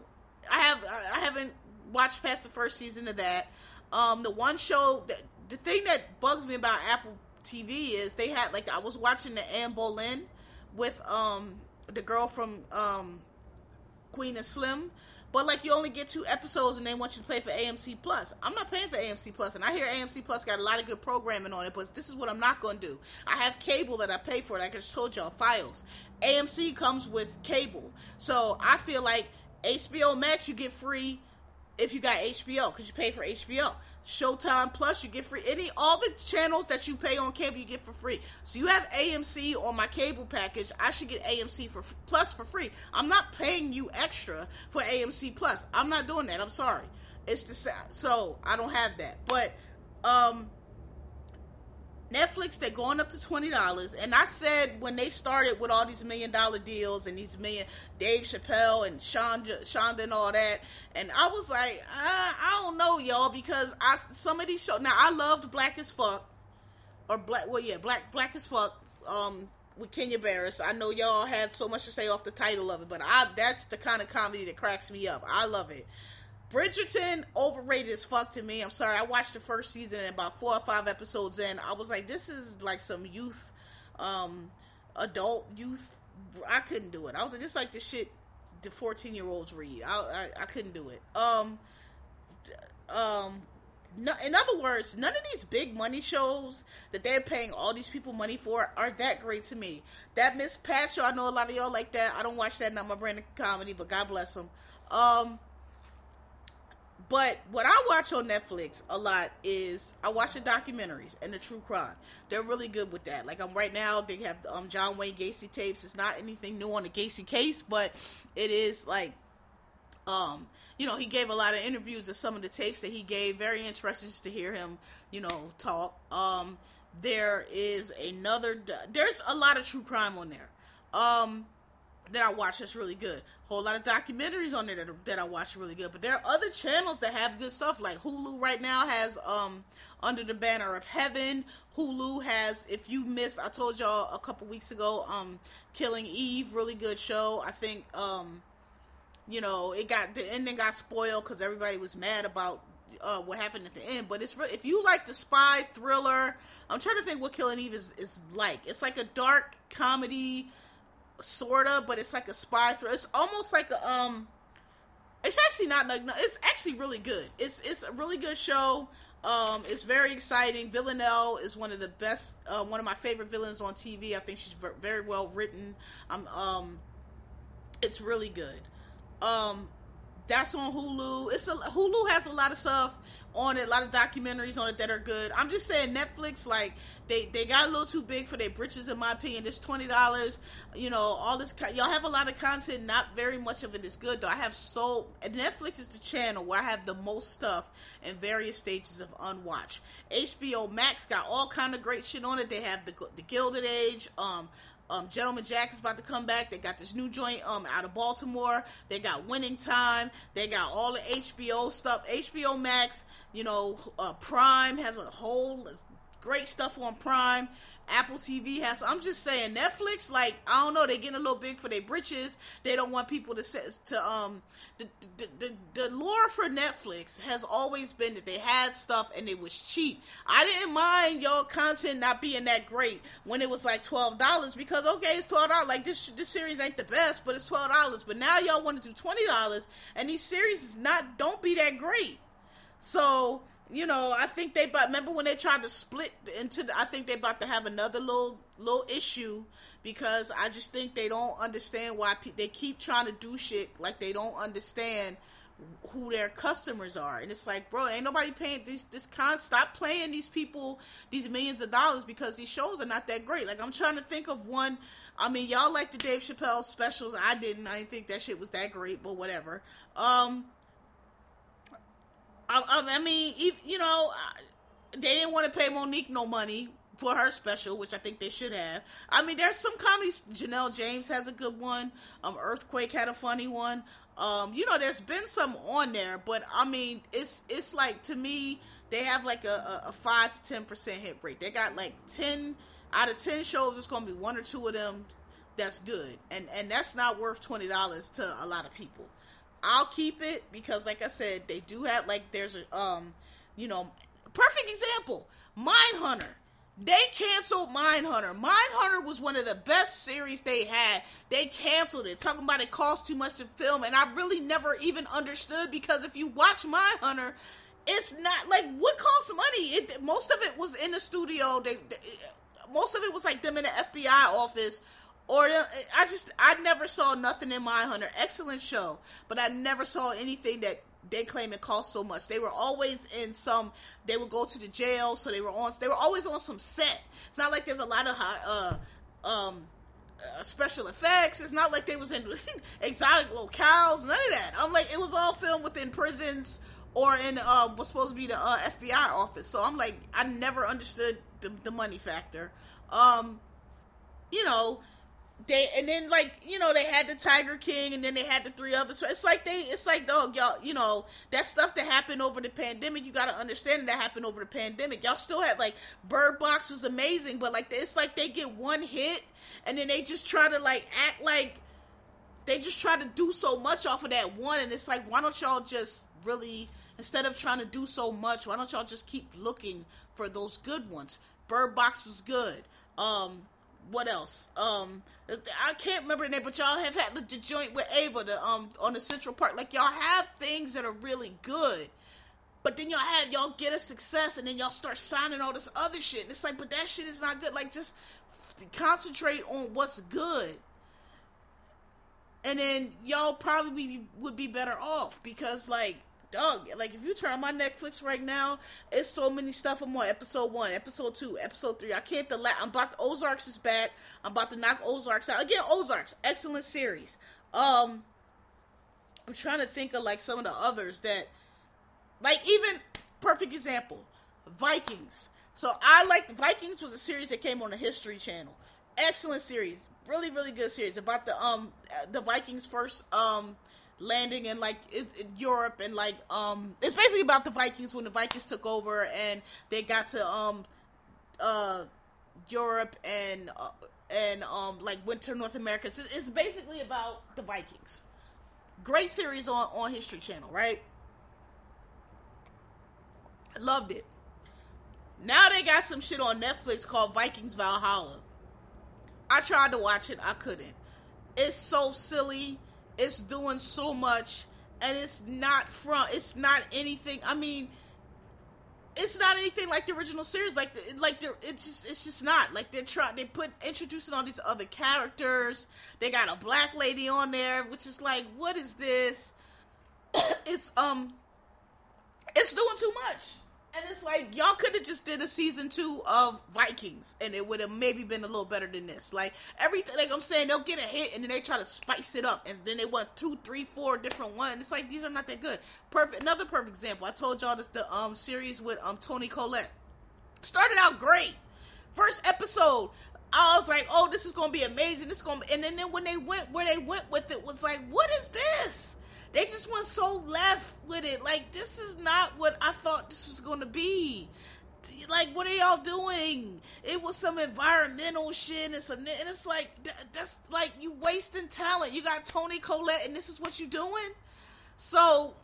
I have I haven't watched past the first season of that. Um the one show that the thing that bugs me about Apple TV is they had like I was watching the Anne Boleyn with um the girl from um Queen and Slim. But like you only get two episodes and they want you to pay for AMC Plus. I'm not paying for AMC Plus, and I hear AMC Plus got a lot of good programming on it. But this is what I'm not going to do. I have cable that I pay for. Like I just told y'all, files. AMC comes with cable, so I feel like HBO Max you get free if you got HBO because you pay for HBO. Showtime Plus, you get free any all the channels that you pay on cable, you get for free. So you have AMC on my cable package. I should get AMC for Plus for free. I'm not paying you extra for AMC Plus. I'm not doing that. I'm sorry. It's the so I don't have that. But um Netflix, they're going up to twenty dollars. And I said when they started with all these million dollar deals and these million Dave Chappelle and Shonda, Shonda and all that, and I was like, I, I don't know, y'all, because I some of these shows. Now I loved Black as Fuck. or black. Well, yeah, black black as fuck. Um, with Kenya Barris. I know y'all had so much to say off the title of it, but I that's the kind of comedy that cracks me up. I love it. Bridgerton overrated as fuck to me. I'm sorry. I watched the first season and about four or five episodes in, I was like, this is like some youth, um, adult youth. I couldn't do it. I was like, this like the shit the 14 year olds read. I, I I couldn't do it. Um, um, no, in other words, none of these big money shows that they're paying all these people money for are that great to me. That Miss Pat I know a lot of y'all like that. I don't watch that, not my brand of comedy, but God bless them. Um, but what I watch on Netflix a lot is I watch the documentaries and the true crime. They're really good with that. Like I'm right now, they have um, John Wayne Gacy tapes. It's not anything new on the Gacy case, but it is like um you know he gave a lot of interviews of some of the tapes that he gave very interesting to hear him you know talk um there is another there's a lot of true crime on there um that I watch that's really good. Whole lot of documentaries on there that, that I watch really good. But there are other channels that have good stuff. Like Hulu right now has um Under the Banner of Heaven. Hulu has if you missed I told y'all a couple weeks ago um Killing Eve, really good show. I think um you know, it got the ending got spoiled because everybody was mad about uh, what happened at the end. But it's if you like the spy thriller, I'm trying to think what Killing Eve is, is like. It's like a dark comedy, sorta, but it's like a spy thriller. It's almost like a um. It's actually not. It's actually really good. It's it's a really good show. Um, it's very exciting. Villanelle is one of the best, uh, one of my favorite villains on TV. I think she's very well written. I'm, um, it's really good. Um, that's on Hulu. It's a Hulu has a lot of stuff on it, a lot of documentaries on it that are good. I'm just saying Netflix, like they they got a little too big for their britches, in my opinion. It's twenty dollars. You know, all this y'all have a lot of content. Not very much of it is good though. I have so Netflix is the channel where I have the most stuff in various stages of unwatch. HBO Max got all kind of great shit on it. They have the the Gilded Age. Um, um, Gentleman Jack is about to come back. They got this new joint um out of Baltimore. They got Winning Time. They got all the HBO stuff. HBO Max, you know, uh, Prime has a whole great stuff on Prime. Apple TV has. I'm just saying, Netflix, like I don't know, they getting a little big for their britches. They don't want people to say, to um the, the the the lore for Netflix has always been that they had stuff and it was cheap. I didn't mind y'all content not being that great when it was like twelve dollars because okay, it's twelve dollars. Like this this series ain't the best, but it's twelve dollars. But now y'all want to do twenty dollars, and these series is not don't be that great. So you know, I think they but remember when they tried to split into the, I think they about to have another little little issue because I just think they don't understand why pe- they keep trying to do shit like they don't understand who their customers are. And it's like bro ain't nobody paying this this con stop playing these people these millions of dollars because these shows are not that great. Like i'm trying to think of one i mean y'all like the dave chappelle specials. I didn't i didn't think that shit was that great but whatever. Um I, I mean, you know, they didn't want to pay Mo'Nique no money for her special, which I think they should have. I mean, there's some comedies. Janelle James has a good one. Um, Earthquake had a funny one. Um, you know, there's been some on there, but I mean, it's it's like to me, they have like a, a, a five to ten percent hit rate. They got like ten out of ten shows. It's gonna be one or two of them that's good, and and that's not worth twenty dollars to a lot of people. I'll keep it because, like I said, they do have like there's a um, you know, perfect example. Mindhunter. They canceled Mindhunter. Mindhunter was one of the best series they had. They canceled it, talking about it cost too much to film, and I really never even understood because if you watch Mindhunter, it's not like what costs money. It most of it was in the studio. They, they most of it was like them in the FBI office or I just I never saw nothing in Mindhunter. Excellent show, but I never saw anything that they claim it cost so much. They were always in some. They would go to the jail, so they were on. They were always on some set. It's not like there's a lot of high, uh, um, uh, special effects. It's not like they was in exotic locales. None of that. I'm like it was all filmed within prisons or in uh, what's supposed to be the uh, FBI office. So I'm like I never understood the, the money factor. Um, you know they and then like you know they had the Tiger King and then they had the three others. So it's like they it's like dog y'all you know that stuff that happened over the pandemic. You got to understand that happened over the pandemic. Y'all still have like Bird Box was amazing, but like it's like they get one hit and then they just try to like act like they just try to do so much off of that one, and it's like why don't y'all just really instead of trying to do so much, why don't y'all just keep looking for those good ones? Bird Box was good. Um, what else? Um, I can't remember the name, but y'all have had the, the joint with Ava, the um on the Central Park. Like y'all have things that are really good, but then y'all have y'all get a success, and then y'all start signing all this other shit. And it's like, but that shit is not good. Like just concentrate on what's good, and then y'all probably be, would be better off because like dog, like if you turn on my Netflix right now, it's so many stuff. I'm on episode one, episode two, episode three. I can't the I'm about to, Ozarks is back. I'm about to knock Ozarks out again. Ozarks, excellent series. Um, I'm trying to think of like some of the others that, like even perfect example, Vikings. So I like Vikings was a series that came on the History Channel. Excellent series, really really good series about the um the Vikings first um landing in like it, it, Europe and like um it's basically about the Vikings when the Vikings took over and they got to um uh Europe and uh, and um like went to North America. It's, it's basically about the Vikings. Great series on on History Channel, right? Loved it. Now they got some shit on Netflix called Vikings Valhalla. I tried to watch it, I couldn't. It's so silly it's doing so much and it's not from it's not anything i mean it's not anything like the original series like the, like they're it's just it's just not. Like they're trying they put introducing all these other characters. They got a black lady on there which is like what is this? It's um it's doing too much and it's like y'all could have just did a season two of Vikings, and it would have maybe been a little better than this. Like everything, like I'm saying, they'll get a hit, and then they try to spice it up, and then they want two, three, four different ones. It's like these are not that good. Perfect. Another perfect example. I told y'all this the um series with um Toni Collette started out great. First episode, I was like, oh, this is gonna be amazing. This is gonna, be... and then, then when they went where they went with it was like, what is this? They just went so left with it. Like this is not what I thought this was going to be. Like what are y'all doing? It was some environmental shit and some, and it's like that's like you wasting talent. You got Toni Collette, and this is what you doing. So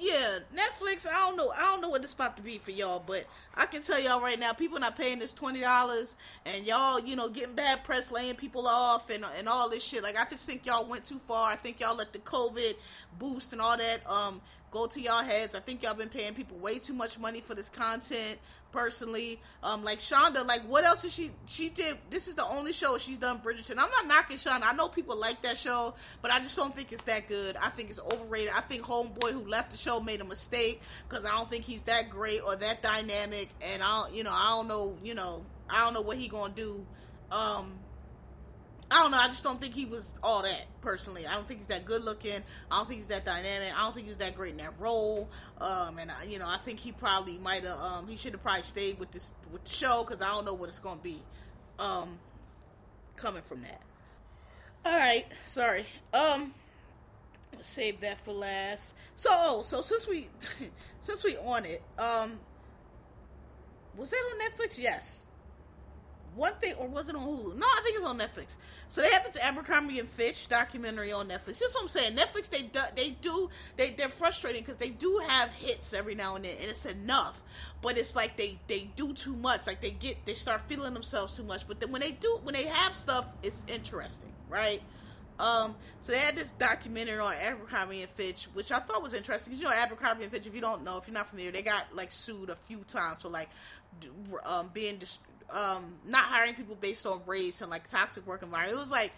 yeah, Netflix. I don't know. I don't know what this about to be for y'all, but I can tell y'all right now, people not paying this twenty dollars, and y'all, you know, getting bad press, laying people off, and and all this shit. Like I just think y'all went too far. I think y'all let the COVID boost and all that um go to y'all heads. I think y'all been paying people way too much money for this content personally. Um, like Shonda, like what else is she? She did. This is the only show she's done. Bridgerton. I'm not knocking Shonda. I know people like that show, but I just don't think it's that good. I think it's overrated. I think Homeboy who left the show made a mistake because I don't think he's that great or that dynamic, and I, don't, you know, I don't know, you know, I don't know what he gonna do. Um, I don't know. I just don't think he was all that personally. I don't think he's that good looking. I don't think he's that dynamic. I don't think he was that great in that role. Um, and I, you know, I think he probably might have. Um, he should have probably stayed with this with the show because I don't know what it's gonna be. Um, coming from that. All right, sorry. Um, save that for last. So, oh, so since we since we on it, um, was that on Netflix? Yes. One thing, or was it on Hulu? No, I think it's on Netflix. So they have this Abercrombie and Fitch documentary on Netflix. That's what I'm saying. Netflix they do, they do they they're frustrating because they do have hits every now and then, and it's enough. But it's like they they do too much. Like they get they start feeling themselves too much. But then when they do when they have stuff, it's interesting, right? Um, so they had this documentary on Abercrombie and Fitch, which I thought was interesting because you know Abercrombie and Fitch. If you don't know, if you're not familiar, they got like sued a few times for like um, being dis- um, not hiring people based on race and like toxic work environment. It was like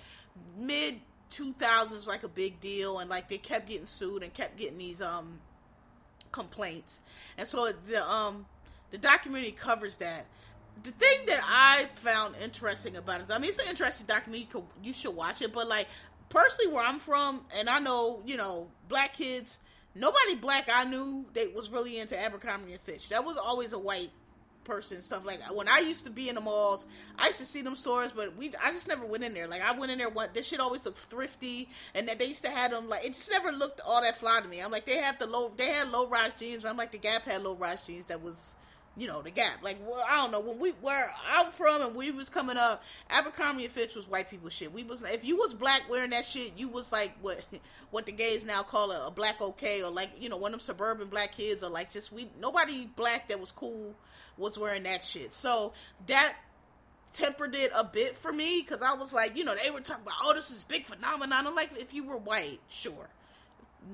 mid 2000s, like a big deal, and like they kept getting sued and kept getting these um complaints. And so the um the documentary covers that. The thing that I found interesting about it, I mean, it's an interesting documentary. You, could, you should watch it, but like personally, where I'm from, and I know you know black kids. Nobody black I knew that was really into Abercrombie and Fitch. That was always a white person stuff like when I used to be in the malls, I used to see them stores, but we I just never went in there. Like I went in there, what this shit always looked thrifty, and that they used to have them like it just never looked all that fly to me. I'm like they have the low they had low rise jeans, I'm like the Gap had low rise jeans that was you know the gap. Like well, I don't know when we where I'm from and we was coming up, Abercrombie and Fitch was white people shit. We was if you was black wearing that shit, you was like what what the gays now call a, a black okay or like you know one of them suburban black kids or like just we nobody black that was cool was wearing that shit. So that tempered it a bit for me because I was like you know they were talking about oh this is big phenomenon. I'm like if you were white, sure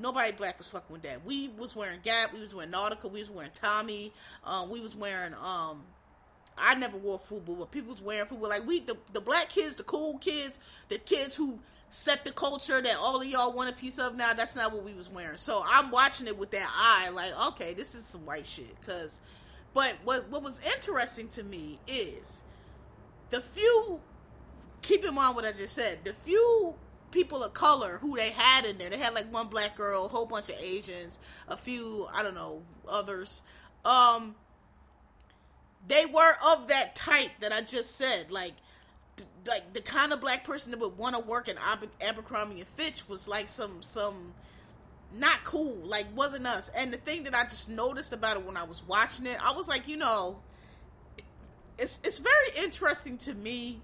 nobody black was fucking with that. We was wearing Gap, we was wearing Nautica, we was wearing Tommy, um, we was wearing um I never wore FUBU, but people was wearing FUBU. Like we the, the black kids, the cool kids, the kids who set the culture that all of y'all want a piece of now, that's not what we was wearing. So I'm watching it with that eye, like, okay, this is some white shit. Cause but what what was interesting to me is the few keep in mind what I just said, the few people of color who they had in there. They had like one black girl, a whole bunch of Asians, a few, I don't know, others. Um they were of that type that I just said, like like the kind of black person that would want to work in Aber- Abercrombie and Fitch was like some some not cool, like wasn't us. And the thing that I just noticed about it when I was watching it, I was like, you know, it's it's very interesting to me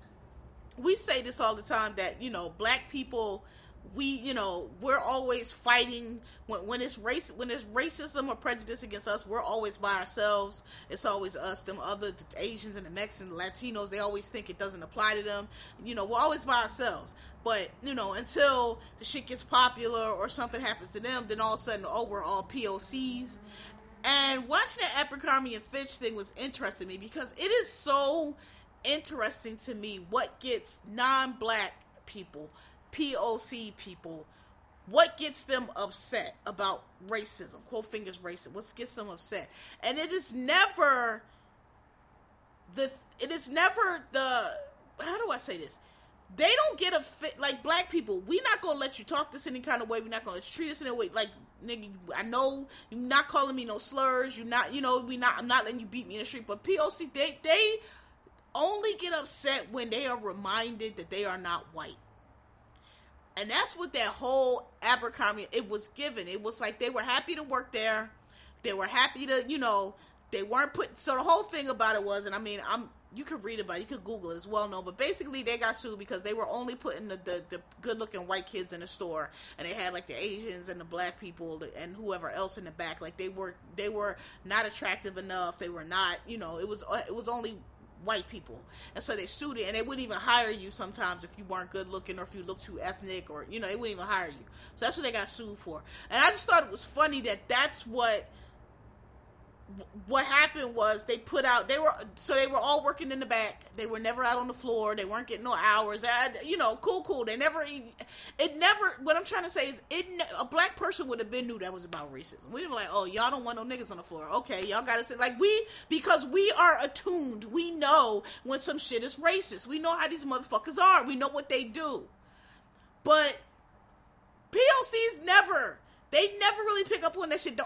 we say this all the time that you know black people we you know we're always fighting when, when it's race when it's racism or prejudice against us we're always by ourselves. It's always us them other asians and the mexicans latinos they always think it doesn't apply to them. You know we're always by ourselves. But you know until the shit gets popular or something happens to them then all of a sudden oh we're all pocs and watching the Abercrombie and Fitch thing was interesting to me because it is so interesting to me what gets non-black people, POC people, what gets them upset about racism, quote fingers racist, what gets them upset. And it is never the it is never the how do I say this? They don't get a fit like black people. We not gonna let you talk this any kind of way. We're not gonna let you treat us in a way like nigga. I know you're not calling me no slurs. You're not, you know, we not. I'm not letting you beat me in the street. But POC, they they only get upset when they are reminded that they are not white. And that's what that whole Abercrombie it was given. It was like they were happy to work there. They were happy to, you know, they weren't put so the whole thing about it was and I mean, I'm you could read about it, you could Google it, it's well known. But basically, they got sued because they were only putting the, the, the good looking white kids in the store, and they had like the Asians and the black people and whoever else in the back. Like they were they were not attractive enough. They were not, you know, it was it was only white people. And so they sued it, and they wouldn't even hire you sometimes if you weren't good looking or if you looked too ethnic or, you know, they wouldn't even hire you. So that's what they got sued for. And I just thought it was funny that that's what what happened was they put out they were so they were all working in the back. They were never out on the floor. They weren't getting no hours. I, you know cool cool. They never it never what i'm trying to say is it a black person would have been knew that was about racism. We were like oh y'all don't want no niggas on the floor. Okay y'all gotta say like we because we are attuned. We know when some shit is racist. We know how these motherfuckers are. We know what they do. But POCs never they never really pick up on that shit. The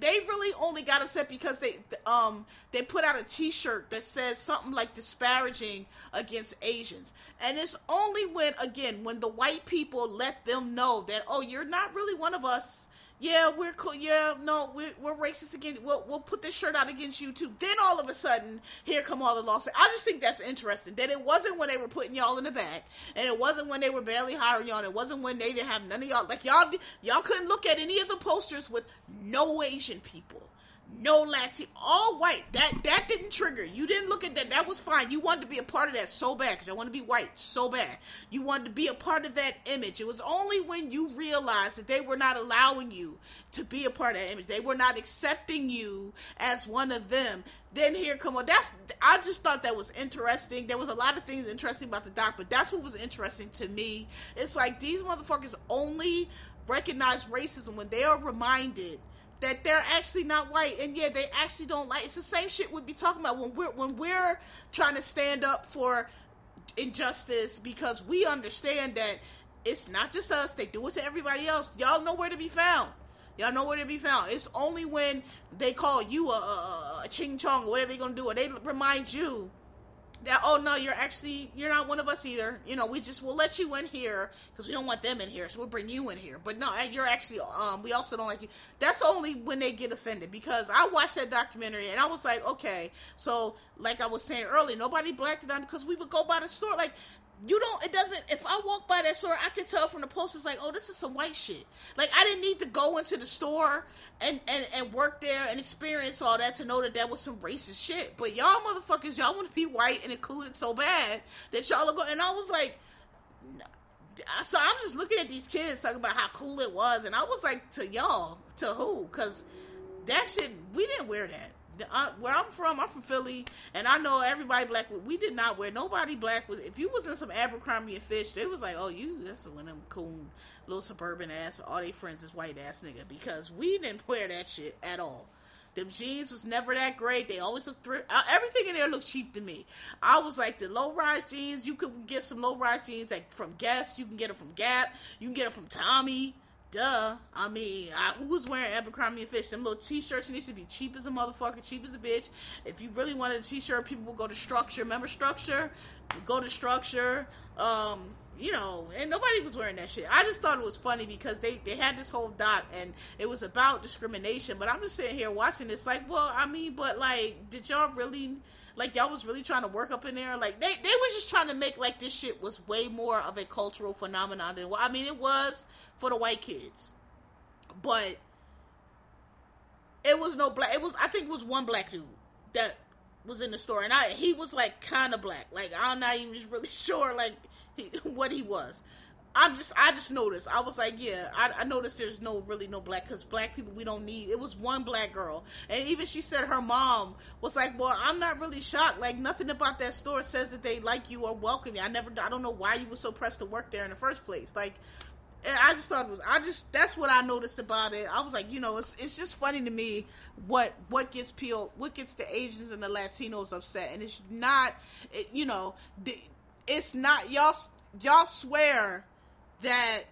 they really only got upset because they um they put out a T-shirt that says something like disparaging against Asians, and it's only when again when the white people let them know that oh you're not really one of us yeah, we're cool. Yeah, no, we're, we're racist again. We'll we'll put this shirt out against you too. Then all of a sudden, here come all the lawsuits. I just think that's interesting. That it wasn't when they were putting y'all in the back, and it wasn't when they were barely hiring y'all. And it wasn't when they didn't have none of y'all. Like y'all, y'all couldn't look at any of the posters with no Asian people no Latin, all white. That that didn't trigger. You didn't look at that. That was fine. You wanted to be a part of that so bad because I want to be white so bad. You wanted to be a part of that image. It was only when you realized that they were not allowing you to be a part of that image. They were not accepting you as one of them. Then here come on. That's I just thought that was interesting. There was a lot of things interesting about the doc, but that's what was interesting to me. It's like these motherfuckers only recognize racism when they are reminded that they're actually not white and yeah they actually don't like it's the same shit we'd be talking about when we're when we're trying to stand up for injustice because we understand that it's not just us they do it to everybody else y'all know where to be found Y'all know where to be found. It's only when they call you a, a, a ching chong or whatever they're gonna do, or they remind you that oh no you're actually you're not one of us either. You know we just will let you in here because we don't want them in here so we'll bring you in here. But no you're actually um we also don't like you. That's only when they get offended because i watched that documentary and i was like okay. So like i was saying earlier nobody blacked it on because we would go by the store like you don't it doesn't if i walk by that store i can tell from the posters like oh this is some white shit. Like i didn't need to go into the store and and and work there and experience all that to know that that was some racist shit. But y'all motherfuckers y'all want to be white and included so bad that y'all are going and i was like so i'm just looking at these kids talking about how cool it was and i was like to y'all to who? Because that shit we didn't wear that uh, where I'm from, I'm from Philly, and I know everybody black. We did not wear nobody black was. If you was in some Abercrombie and Fitch, they was like, "Oh, you that's one of them cool little suburban ass. All they friends is white ass nigga." Because we didn't wear that shit at all. Them jeans was never that great. They always looked thrift. Uh, everything in there looked cheap to me. I was like the low rise jeans. You could get some low rise jeans like from Guess. You can get them from Gap. You can get them from Tommy. Duh. I mean, I, who was wearing Abercrombie and Fitch? Them little t-shirts need to be cheap as a motherfucker, cheap as a bitch. If you really wanted a t-shirt, people would go to Structure. Remember Structure? Go to Structure. Um, you know, and nobody was wearing that shit. I just thought it was funny because they, they had this whole doc and it was about discrimination. But I'm just sitting here watching this, like, well, I mean, but like, did y'all really like y'all was really trying to work up in there. Like they they was just trying to make like this shit was way more of a cultural phenomenon than what I mean it was for the white kids, but it was no black. It was I think it was one black dude that was in the store, and I he was like kind of black. Like I'm not even really sure like he, what he was. I'm just I just noticed. I was like, yeah, I, I noticed there's no really no black because black people we don't need. It was one black girl, and even she said her mom was like, well, I'm not really shocked. Like nothing about that store says that they like you or welcome you. I never, I don't know why you were so pressed to work there in the first place. Like, I just thought it was. I just that's what I noticed about it. I was like, you know, it's it's just funny to me what what gets people, what gets the Asians and the Latinos upset, and it's not, it, you know, it's not y'all y'all swear that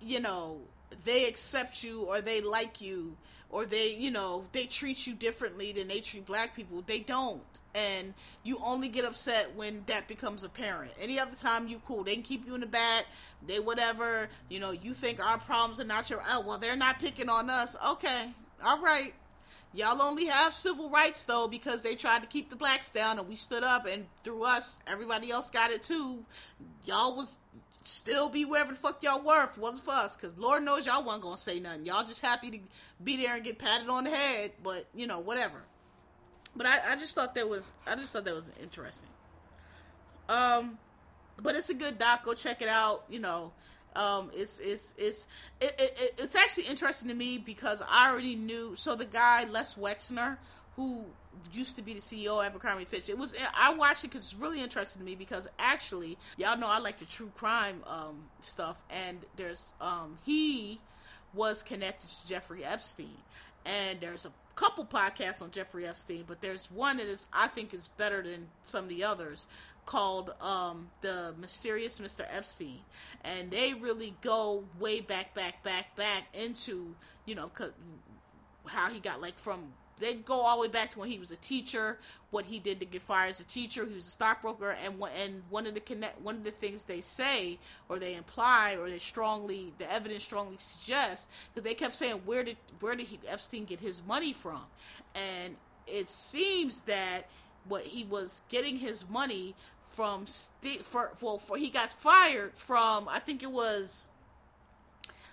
you know they accept you or they like you or they you know they treat you differently than they treat black people they don't. And you only get upset when that becomes apparent. Any other time you cool they can keep you in the back they whatever you know you think our problems are not your oh well they're not picking on us. Okay all right. Y'all only have civil rights though because they tried to keep the blacks down and we stood up and through us everybody else got it too. Y'all was still be wherever the fuck y'all were if it wasn't for us. Because Lord knows y'all wasn't to say nothing. Y'all just happy to be there and get patted on the head. But, you know, whatever. But I, I just thought that was, I just thought that was interesting. Um, but it's a good doc. Go check it out. You know, um, it's it's it's it, it, it's actually interesting to me because I already knew. So the guy Les Wexner, who used to be the CEO of Abercrombie Fitch. It was I watched it because it's really interesting to me because actually y'all know I like the true crime um, stuff, and there's um, he was connected to Jeffrey Epstein, and there's a couple podcasts on Jeffrey Epstein, but there's one that is I think is better than some of the others called um, the mysterious Mr. Epstein, and they really go way back, back, back, back into you know how he got like from they go all the way back to when he was a teacher, what he did to get fired as a teacher. He was a stockbroker, and one and one of the connect one of the things they say or they imply or they strongly the evidence strongly suggests because they kept saying where did where did he, Epstein get his money from, and it seems that what he was getting his money from for well for he got fired from I think it was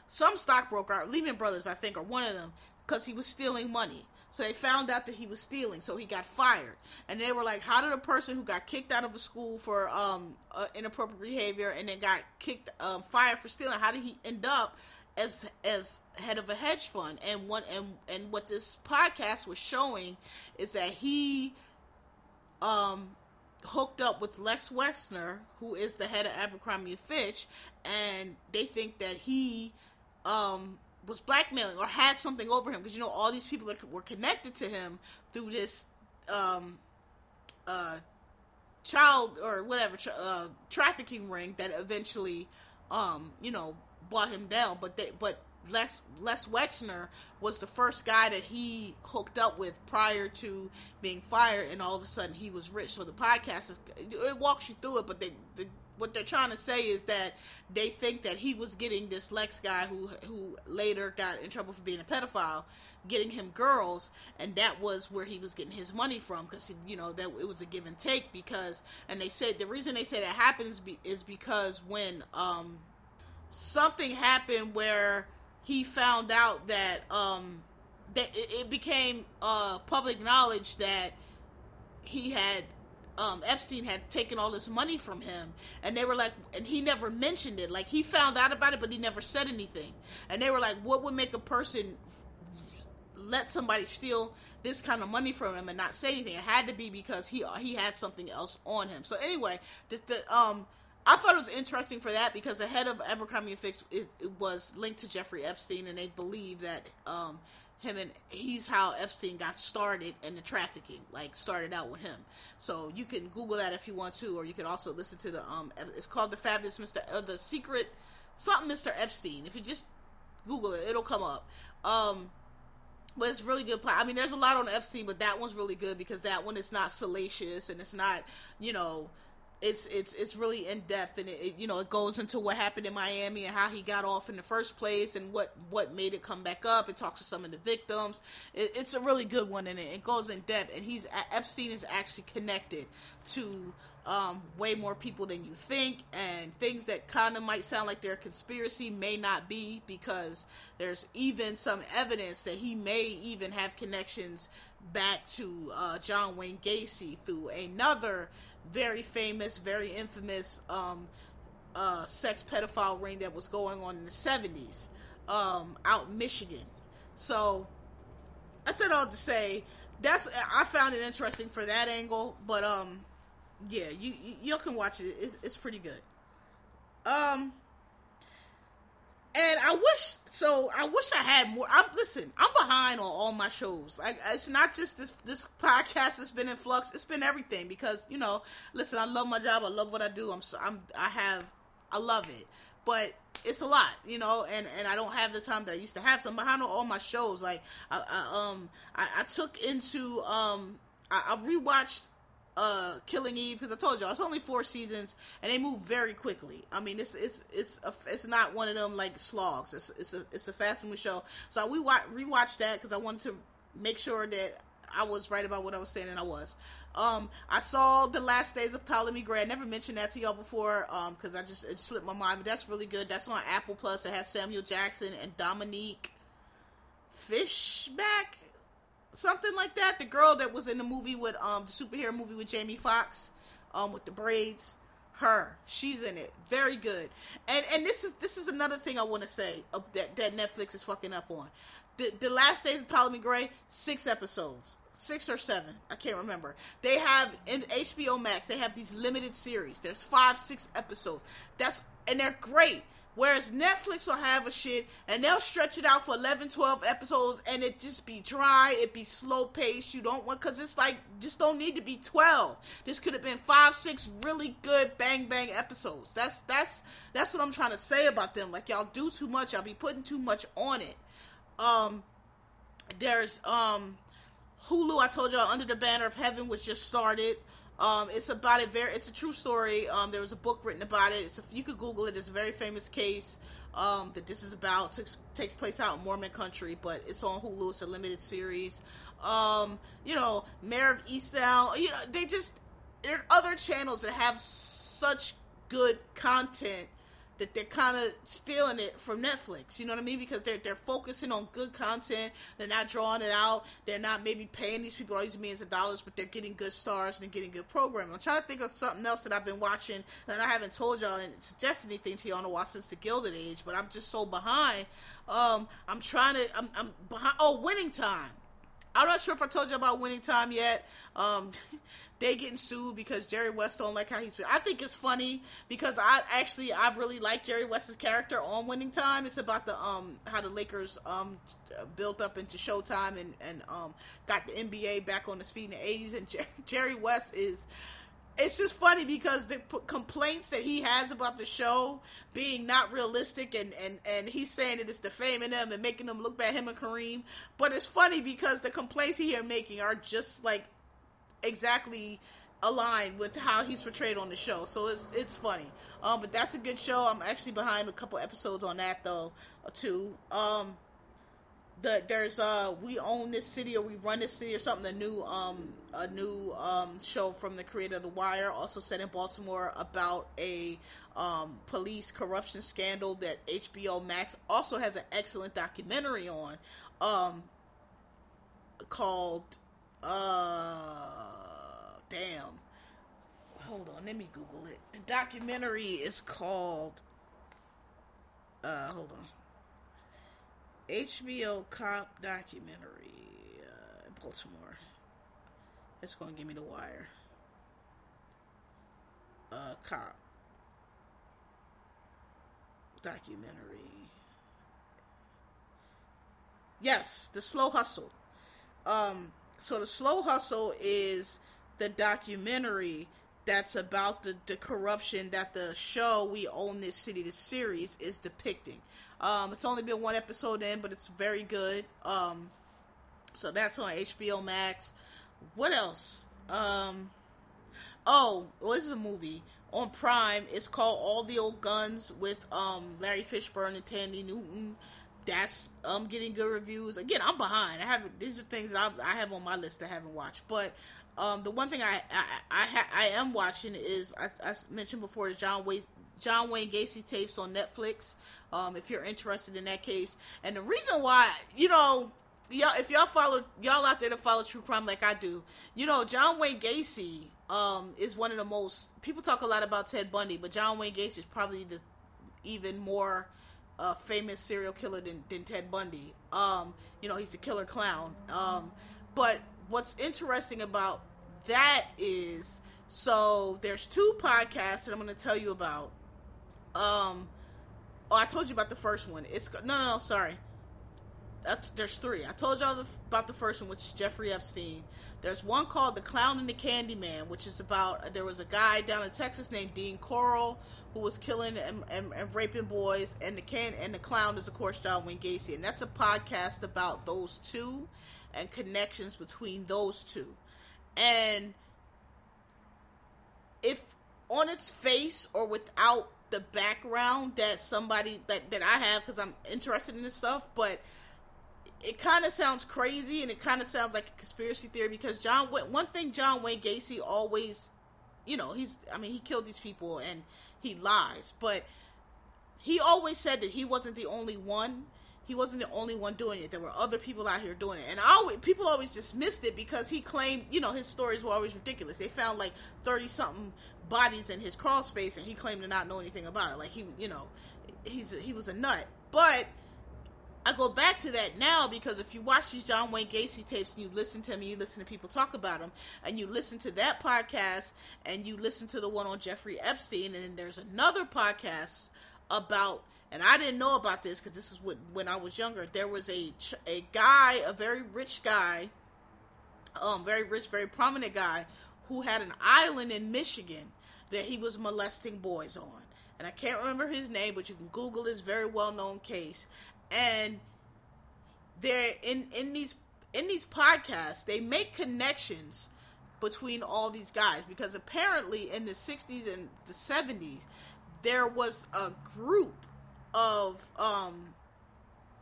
some stockbroker Lehman Brothers I think or one of them because he was stealing money so they found out that he was stealing, so he got fired. And they were like, "How did a person who got kicked out of a school for um, uh, inappropriate behavior and then got kicked um, fired for stealing? How did he end up as as head of a hedge fund?" And what and and what this podcast was showing is that he um hooked up with Les Wexner, who is the head of Abercrombie and Fitch, and they think that he um was blackmailing or had something over him because you know all these people that were connected to him through this um, uh, child or whatever tra- uh, trafficking ring that eventually um, you know brought him down but they but Les Les Wexner was the first guy that he hooked up with prior to being fired, and all of a sudden he was rich. So the podcast is it walks you through it, but they the what they're trying to say is that they think that he was getting this Les guy who who later got in trouble for being a pedophile, getting him girls, and that was where he was getting his money from because you know that it was a give and take because and they said the reason they say that happens be, is because when um something happened where he found out that um that it, it became uh public knowledge that he had um, Epstein had taken all this money from him, and they were like, and he never mentioned it. Like he found out about it, but he never said anything. And they were like, what would make a person let somebody steal this kind of money from him and not say anything? It had to be because he he had something else on him. So anyway, just the um. I thought it was interesting for that because the head of Abercrombie and Fitch it, it was linked to Jeffrey Epstein, and they believe that um, him and he's how Epstein got started in the trafficking, like started out with him. So you can Google that if you want to, or you can also listen to the um. It's called the Fabulous Mr. Uh, the Secret something Mr. Epstein. If you just Google it, it'll come up. Um, but it's really good. I mean, there's a lot on Epstein, but that one's really good because that one is not salacious and it's not, you know, it's it's it's really in depth and it, it, you know it goes into what happened in Miami and how he got off in the first place and what what made it come back up. It talks to some of the victims. It, it's a really good one and it, it goes in depth. And he's Epstein is actually connected to um, way more people than you think, and things that kind of might sound like they're a conspiracy may not be because there's even some evidence that he may even have connections back to uh, John Wayne Gacy through another very famous, very infamous um, uh, sex pedophile ring that was going on in the 70s um, out in Michigan. So I said all to say that's I found it interesting for that angle, but um, yeah, you you can watch it. It's, it's pretty good. Um, and I wish so. I wish I had more. I'm listen. I'm behind on all my shows. Like it's not just this this podcast that's been in flux. It's been everything because you know. Listen, I love my job. I love what I do. I'm so I'm I have I love it, but it's a lot, you know. And and I don't have the time that I used to have. So I'm behind on all my shows. Like I, I um I, I took into um I, I rewatched uh Killing Eve because I told y'all it's only four seasons and they move very quickly. I mean, it's it's it's a, it's not one of them like slogs. It's it's a it's a fast moving show. So we wa- rewatched that because I wanted to make sure that I was right about what I was saying, and I was. Um, I saw the last days of Ptolemy Grey. I never mentioned that to y'all before, um, because I just it slipped my mind. But that's really good. That's on Apple Plus. It has Samuel Jackson and Dominique Fishback something like that. The girl that was in the movie with um the superhero movie with Jamie Foxx, um with the braids, her, she's in it. Very good. And and this is this is another thing I want to say of that that Netflix is fucking up on. The the last days of Ptolemy Grey, six episodes. Six or seven, I can't remember. They have in HBO Max. They have these limited series. There's five, six episodes. That's and they're great Whereas Netflix will have a shit and they'll stretch it out for 11, 12 episodes and it just be dry, it be slow paced. You don't want, cause it's like, just don't need to be 12. This could have been five, six really good bang bang episodes. That's, that's, that's what I'm trying to say about them. Like y'all do too much, y'all be putting too much on it. Um, there's, um, Hulu, I told y'all, Under the Banner of Heaven was just started. Um, it's about a very, it's a true story. Um, there was a book written about it. It's a, you could Google it. It's a very famous case um, that this is about. Takes, takes place out in Mormon country, but it's on Hulu. It's a limited series. Um, you know, Mare of Easttown. You know, they just there are other channels that have such good content that they're kind of stealing it from Netflix. You know what I mean? Because they're they're focusing on good content. They're not drawing it out. They're not maybe paying these people all these millions of dollars, but they're getting good stars and getting good programming. I'm trying to think of something else that I've been watching and I haven't told y'all and suggested anything to y'all a while since the Gilded Age, but I'm just so behind. Um, I'm trying to. I'm, I'm behind. Oh, Winning Time. I'm not sure if I told you about Winning Time yet. Um, they getting sued because Jerry West don't like how he's. I think it's funny because I actually I've really liked Jerry West's character on Winning Time. It's about the um how the Lakers um built up into Showtime and and um got the NBA back on its feet in the '80s. And Jerry West is it's just funny because the p- complaints that he has about the show being not realistic and, and, and he's saying that it's defaming them and making them look bad, him and Kareem. But it's funny because the complaints he here making are just like exactly aligned with how he's portrayed on the show. So it's it's funny. Um, but that's a good show. I'm actually behind a couple episodes on that though, too. Um, the there's uh we own this city or we run this city or something. A new um a new um show from the creator of The Wire, also set in Baltimore about a um police corruption scandal that HBO Max also has an excellent documentary on, um called uh damn. Hold on, let me Google it. The documentary is called uh hold on. HBO cop documentary uh, Baltimore. It's gonna give me the wire. Uh, cop documentary. Yes, the slow hustle. Um, so the slow hustle is the documentary that's about the, the corruption that the show we own this city the series is depicting um, it's only been one episode in but it's very good um, so that's on hbo max what else? Um, oh well, this is a movie. On prime it's called all the old guns with um, larry fishburne and Thandie newton. That's um getting good reviews. Again i'm behind. I haven't these are things I, I have on my list that i haven't watched. But um, the one thing I I I, ha, I am watching is I, I, mentioned before the John Wayne John Wayne Gacy tapes on Netflix. Um, if you're interested in that case, and the reason why you know y'all if y'all follow y'all out there to follow true crime like I do, you know John Wayne Gacy um, is one of the most people talk a lot about Ted Bundy, but John Wayne Gacy is probably the even more uh, famous serial killer than, than Ted Bundy. Um, you know he's the killer clown. Um, but what's interesting about that is so there's two podcasts that I'm going to tell you about. Um, oh, I told you about the first one. It's no, no, no sorry. That's, there's three. I told y'all the, about the first one, which is Jeffrey Epstein. There's one called The Clown and the Candy Man, which is about uh, there was a guy down in Texas named Dean Corll who was killing and, and, and raping boys, and the can and the clown is of course John Wayne Gacy, and that's a podcast about those two and connections between those two. And if on its face or without the background that somebody that, that I have because I'm interested in this stuff, but it kind of sounds crazy and it kind of sounds like a conspiracy theory because John one thing John Wayne Gacy always you know he's I mean he killed these people and he lies but he always said that he wasn't the only one he wasn't the only one doing it. There were other people out here doing it, and I always, people always dismissed it because he claimed, you know, his stories were always ridiculous. They found like thirty something bodies in his crawl space, and he claimed to not know anything about it. Like he, you know, he's he was a nut. But I go back to that now because if you watch these John Wayne Gacy tapes and you listen to and you listen to people talk about him, and you listen to that podcast, and you listen to the one on Jeffrey Epstein, and then there's another podcast about and I didn't know about this because this is what, when I was younger. There was a a guy, a very rich guy, um, very rich, very prominent guy, who had an island in Michigan that he was molesting boys on. And I can't remember his name, but you can Google this very well known case. And there in in these in these podcasts, they make connections between all these guys because apparently in the 60s and the 70s there was a group of um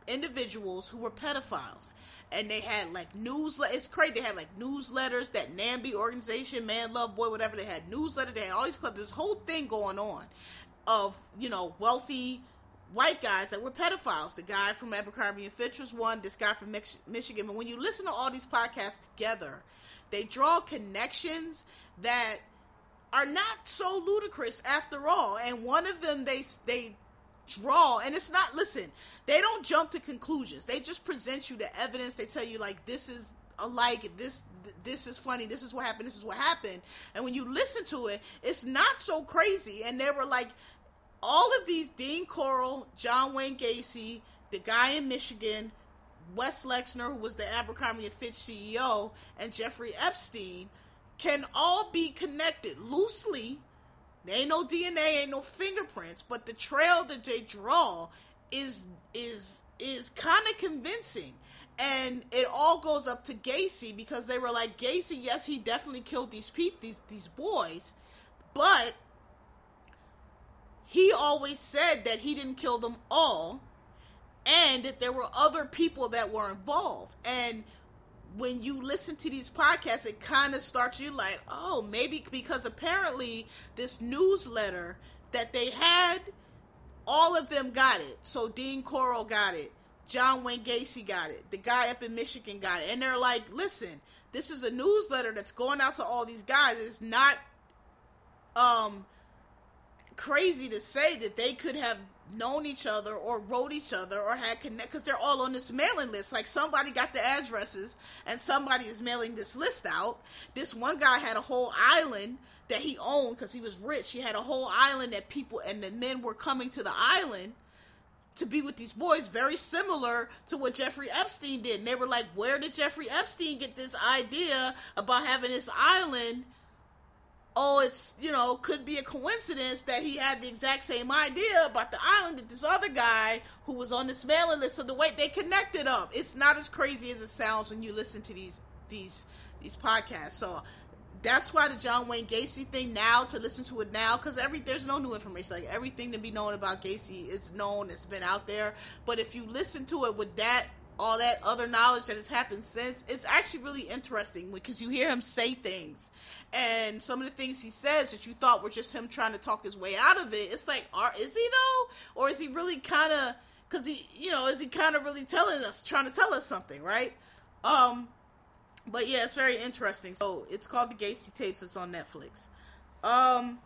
individuals who were pedophiles. And they had like newsletter it's crazy they had like newsletters that NAMBLA organization man love boy whatever they had newsletter they had all these clubs this whole thing going on of you know wealthy white guys that were pedophiles. The guy from abercrombie and fitch was one this guy from michigan. But when you listen to all these podcasts together they draw connections that are not so ludicrous after all. And one of them they they draw and it's not listen they don't jump to conclusions. They just present you the evidence. They tell you like this is alike this this is funny this is what happened this is what happened. And when you listen to it it's not so crazy. And they were like all of these dean corll john wayne gacy the guy in michigan wes lexner who was the abercrombie and fitch ceo and jeffrey epstein can all be connected loosely. There ain't no DNA, ain't no fingerprints, but the trail that they draw is is is kind of convincing. And it all goes up to Gacy because they were like, Gacy, yes, he definitely killed these people, these these boys, but he always said that he didn't kill them all and that there were other people that were involved. And when you listen to these podcasts, it kind of starts you like, oh, maybe because apparently this newsletter that they had, all of them got it. So Dean Corll got it. John Wayne Gacy got it. The guy up in Michigan got it. And they're like, listen, this is a newsletter that's going out to all these guys. It's not um crazy to say that they could have known each other or wrote each other or had connect because they're all on this mailing list. Like somebody got the addresses and somebody is mailing this list out. This one guy had a whole island that he owned because he was rich. He had a whole island that people and the men were coming to the island to be with these boys, very similar to what Jeffrey Epstein did. And they were like, where did Jeffrey Epstein get this idea about having this island? Oh, it's, you know, could be a coincidence that he had the exact same idea about the island that this other guy who was on this mailing list. So the way they connected up, it's not as crazy as it sounds when you listen to these these these podcasts. So that's why the John Wayne Gacy thing now to listen to it now because every there's no new information like everything to be known about Gacy is known it's been out there but if you listen to it with that all that other knowledge that has happened since, it's actually really interesting because you hear him say things and some of the things he says that you thought were just him trying to talk his way out of it. It's like, are is he though, or is he really kind of? Because he, you know, is he kind of really telling us, trying to tell us something, right? Um, but yeah, it's very interesting. So it's called the Gacy tapes. It's on Netflix. Um,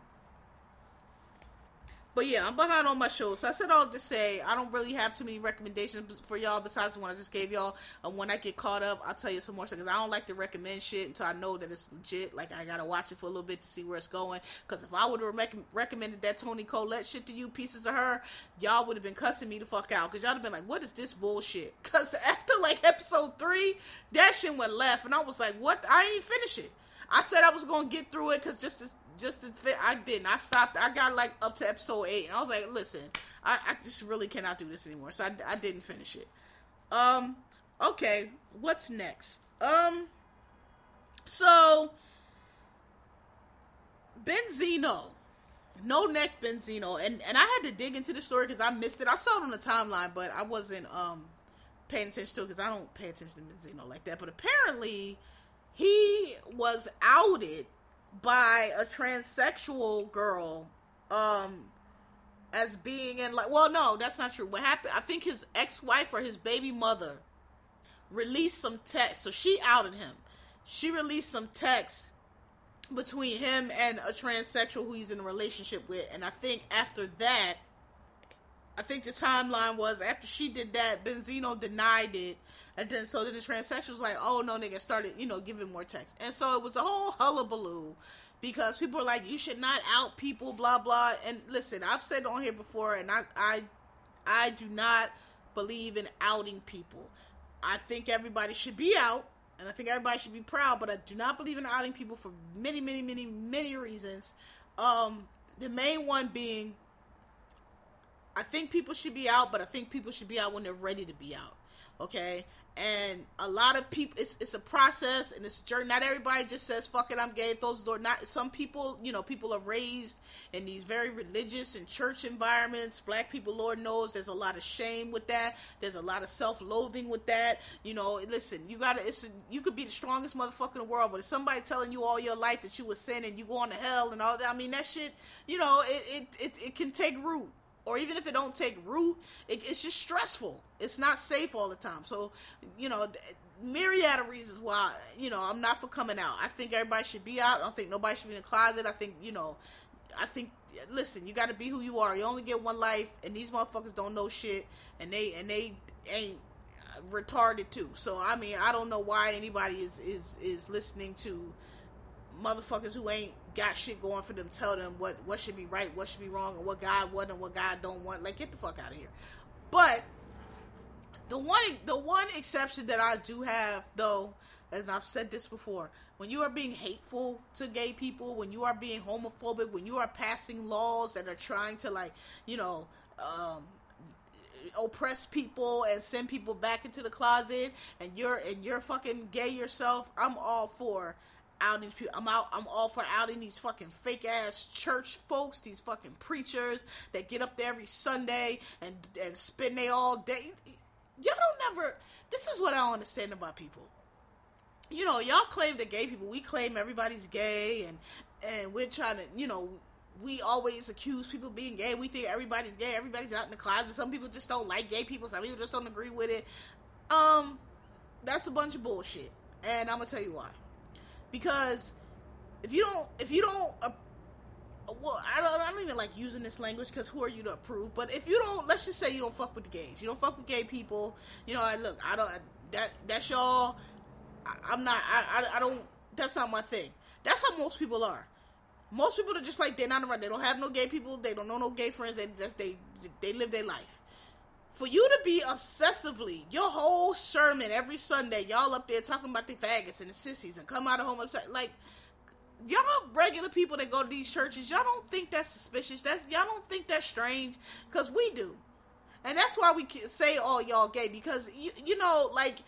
but yeah, I'm behind on my shows. So I said all to say I don't really have too many recommendations for y'all besides the one I just gave y'all. And when I get caught up, I'll tell you some more stuff because I don't like to recommend shit until I know that it's legit. Like I gotta watch it for a little bit to see where it's going. Because if I would have rec- recommended that Toni Collette shit to you, pieces of her, y'all would have been cussing me the fuck out. Because y'all have been like, what is this bullshit? Because after like episode three, that shit went left, and I was like, what? I ain't finish it. I said I was gonna get through it because just to just to fit, I didn't. I stopped. I got like up to episode eight, and I was like, listen, I, I just really cannot do this anymore. So I, I didn't finish it. Um, okay, what's next? Um, so Benzino, no neck Benzino, and and I had to dig into the story because I missed it. I saw it on the timeline, but I wasn't um paying attention to it because I don't pay attention to Benzino like that. But apparently, he was outed by a transsexual girl um as being in like well no that's not true. What happened i think his ex-wife or his baby mother released some text so she outed him. She released some text between him and a transsexual who he's in a relationship with and i think after that i think the timeline was after she did that benzino denied it and then so then the transsexual was like, oh no, nigga, started, you know, giving more text. And so it was a whole hullabaloo because people are like, you should not out people, blah blah. And listen, I've said on here before, and I I I do not believe in outing people. I think everybody should be out, and I think everybody should be proud, but I do not believe in outing people for many, many, many, many reasons. Um, the main one being I think people should be out, but I think people should be out when they're ready to be out. Okay? And a lot of people it's it's a process and it's a journey. Not everybody just says fuck it i'm gay those door. Not some people you know people are raised in these very religious and church environments. Black people lord knows there's a lot of shame with that. There's a lot of self-loathing with that. You know listen you gotta it's a, you could be the strongest motherfucker in the world but if somebody telling you all your life that you were sin and you going to hell and all that i mean that shit you know it it, it, it can take root or even if it don't take root, it, it's just stressful. It's not safe all the time. So, you know, myriad of reasons why, you know, I'm not for coming out. I think everybody should be out. I don't think nobody should be in the closet. I think, you know, I think listen, you got to be who you are. You only get one life, and these motherfuckers don't know shit, and they and they ain't retarded too. So I mean, I don't know why anybody is is is listening to motherfuckers who ain't got shit going for them tell them what what should be right, what should be wrong, and what God want and what God don't want. Like get the fuck out of here. But the one the one exception that I do have though, as I've said this before, when you are being hateful to gay people, when you are being homophobic, when you are passing laws that are trying to like, you know, um, oppress people and send people back into the closet, and you're and you're fucking gay yourself, I'm all for outing people. I'm out. I'm all for outing these fucking fake ass church folks, these fucking preachers that get up there every Sunday and and spend they all day. Y'all don't never. This is what I don't understand about people. You know, y'all claim the gay people. We claim everybody's gay, and and we're trying to, you know, we always accuse people being gay. We think everybody's gay. Everybody's out in the closet. Some people just don't like gay people. Some people just don't agree with it. Um, that's a bunch of bullshit, and I'm gonna tell you why because if you don't if you don't uh, well I don't I don't even like using this language because who are you to approve? But if you don't let's just say you don't fuck with the gays. You don't fuck with gay people. You know I look I don't that that's y'all. I, am not I, I I don't that's not my thing. That's how most people are. Most people are just like they're not around. They don't have no gay people. They don't know no gay friends. They just they they live their life for you to be obsessively your whole sermon every Sunday, y'all up there talking about the faggots and the sissies and come out of homosexual like y'all regular people that go to these churches, y'all don't think that's suspicious. That's y'all don't think that's strange because we do, and that's why we say all oh, y'all gay because you you know like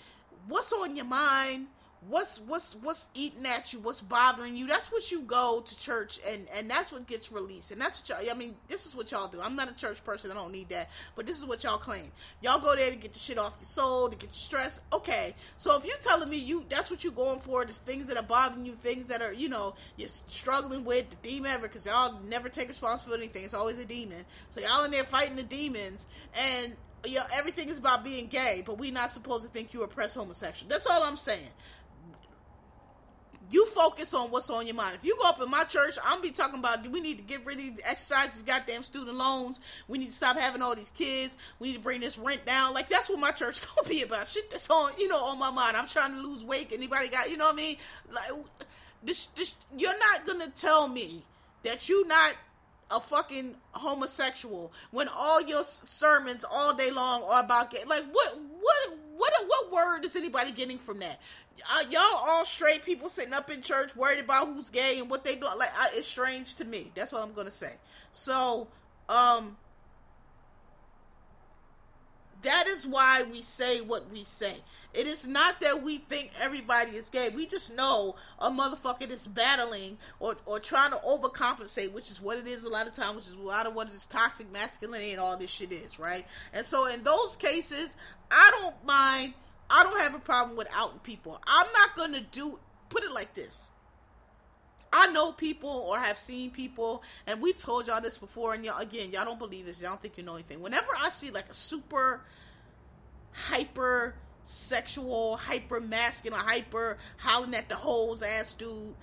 what's on your mind what's what's what's eating at you? What's bothering you? That's what you go to church and and that's what gets released. And that's what y'all i mean this is what y'all do. I'm not a church person. I don't need that. But this is what y'all claim. Y'all go there to get the shit off your soul to get your stress. Okay. So if you telling me you that's what you're going for the things that are bothering you things that are you know you're struggling with the demon ever because y'all never take responsibility for anything. It's always a demon. So y'all in there fighting the demons and yeah, everything is about being gay, but we not supposed to think you oppress homosexual. That's all I'm saying you focus on what's on your mind. If you go up in my church, I'm be talking about do we need to get rid of these exercises, goddamn student loans. We need to stop having all these kids. We need to bring this rent down. Like that's what my church gonna be about. Shit that's on, you know, on my mind. I'm trying to lose weight. Anybody got, you know what I mean? Like this, this. You're not gonna tell me that you not a fucking homosexual when all your sermons all day long are about gay. Like what? What? What? What word is anybody getting from that? Uh, y'all all straight people sitting up in church worried about who's gay and what they do. Like I, it's strange to me. That's all I'm gonna say. So, um, that is why we say what we say. It is not that we think everybody is gay. We just know a motherfucker is battling or, or trying to overcompensate, which is what it is a lot of times, which is a lot of what is toxic masculinity and all this shit is, right? And so in those cases, I don't mind. I don't have a problem with outing people. I'm not going to do, put it like this. I know people or have seen people, and we've told y'all this before, and y'all again, y'all don't believe this, y'all don't think you know anything. Whenever I see like a super hyper sexual, hyper masculine, hyper howling at the hoes ass dude,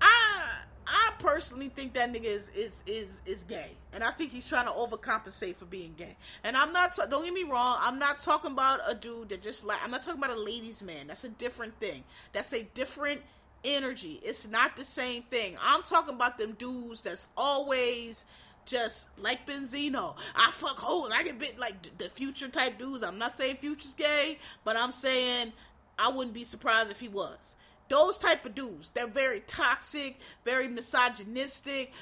I I personally think that nigga is is is is gay, and I think he's trying to overcompensate for being gay. And I'm not don't get me wrong, I'm not talking about a dude that just like I'm not talking about a ladies' man. That's a different thing. That's a different energy. It's not the same thing. I'm talking about them dudes that's always just like Benzino. I fuck hoes. I get bit like the future type dudes. I'm not saying future's gay, but I'm saying I wouldn't be surprised if he was. Those type of dudes. They're very toxic, very misogynistic.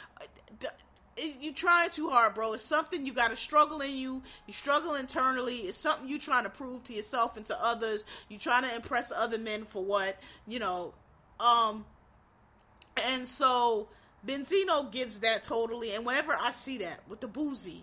You trying too hard, bro. It's something you got to struggle in you. You struggle internally. It's something you trying to prove to yourself and to others. You trying to impress other men for what you know um, and so Benzino gives that totally. And whenever I see that with the boozy,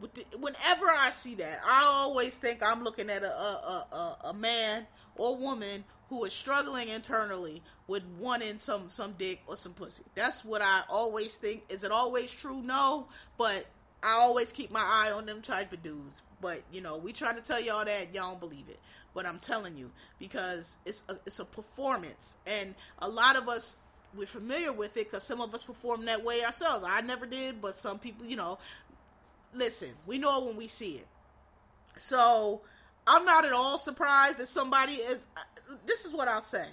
with the, whenever I see that, I always think I'm looking at a a, a, a man or woman who is struggling internally with wanting some some dick or some pussy. That's what I always think. Is it always true? No, but I always keep my eye on them type of dudes. But you know, we try to tell y'all that y'all don't believe it. But I'm telling you because it's a, it's a performance, and a lot of us we're familiar with it because some of us perform that way ourselves. I never did, but some people, you know, listen, we know when we see it. So I'm not at all surprised that somebody is. Uh, this is what I'll say.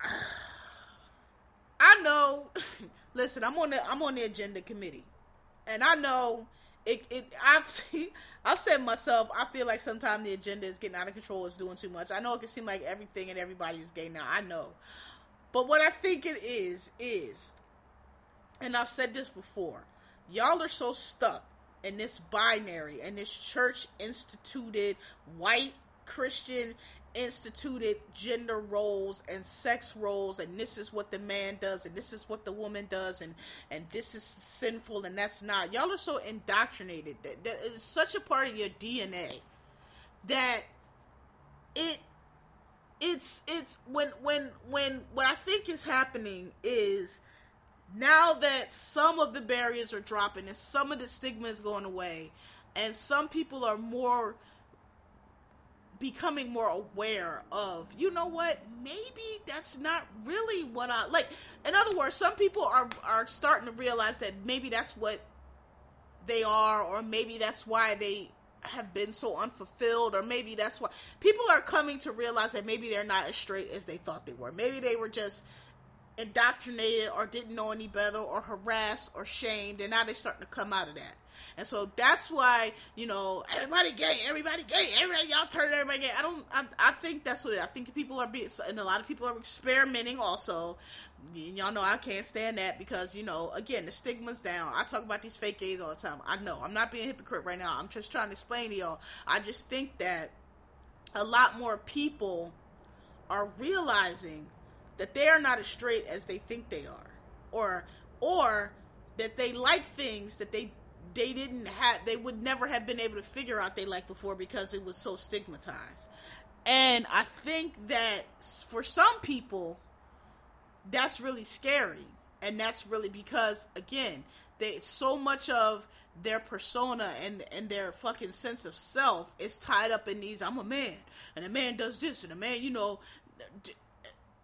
I know. listen, I'm on the I'm on the agenda committee, and I know it, it I've I've said myself, I feel like sometimes the agenda is getting out of control, is doing too much. I know it can seem like everything and everybody is gay now. I know. But what I think it is, is, and I've said this before, y'all are so stuck in this binary and this church instituted white Christian instituted gender roles and sex roles and this is what the man does and this is what the woman does and and this is sinful and that's not. Y'all are so indoctrinated. That, that is such a part of your dna that it it's it's when when when what i think is happening is now that some of the barriers are dropping and some of the stigma is going away and some people are more becoming more aware of you know what maybe that's not really what i like in other words some people are are starting to realize that maybe that's what they are or maybe that's why they have been so unfulfilled or maybe that's why people are coming to realize that maybe they're not as straight as they thought they were. Maybe they were just indoctrinated or didn't know any better or harassed or shamed and now they're starting to come out of that and so that's why you know everybody gay everybody gay everybody y'all turn everybody gay. I don't i, I think that's what it, i think people are being and a lot of people are experimenting also. Y'all know i can't stand that because you know again the stigma's down. I talk about these fake gays all the time. I know. I'm not being a hypocrite right now. I'm just trying to explain to y'all. I just think that a lot more people are realizing that they are not as straight as they think they are or or that they like things that they they didn't have they would never have been able to figure out they like before because it was so stigmatized. And i think that for some people that's really scary. And that's really because again they so much of their persona and and their fucking sense of self is tied up in these i'm a man and a man does this and a man you know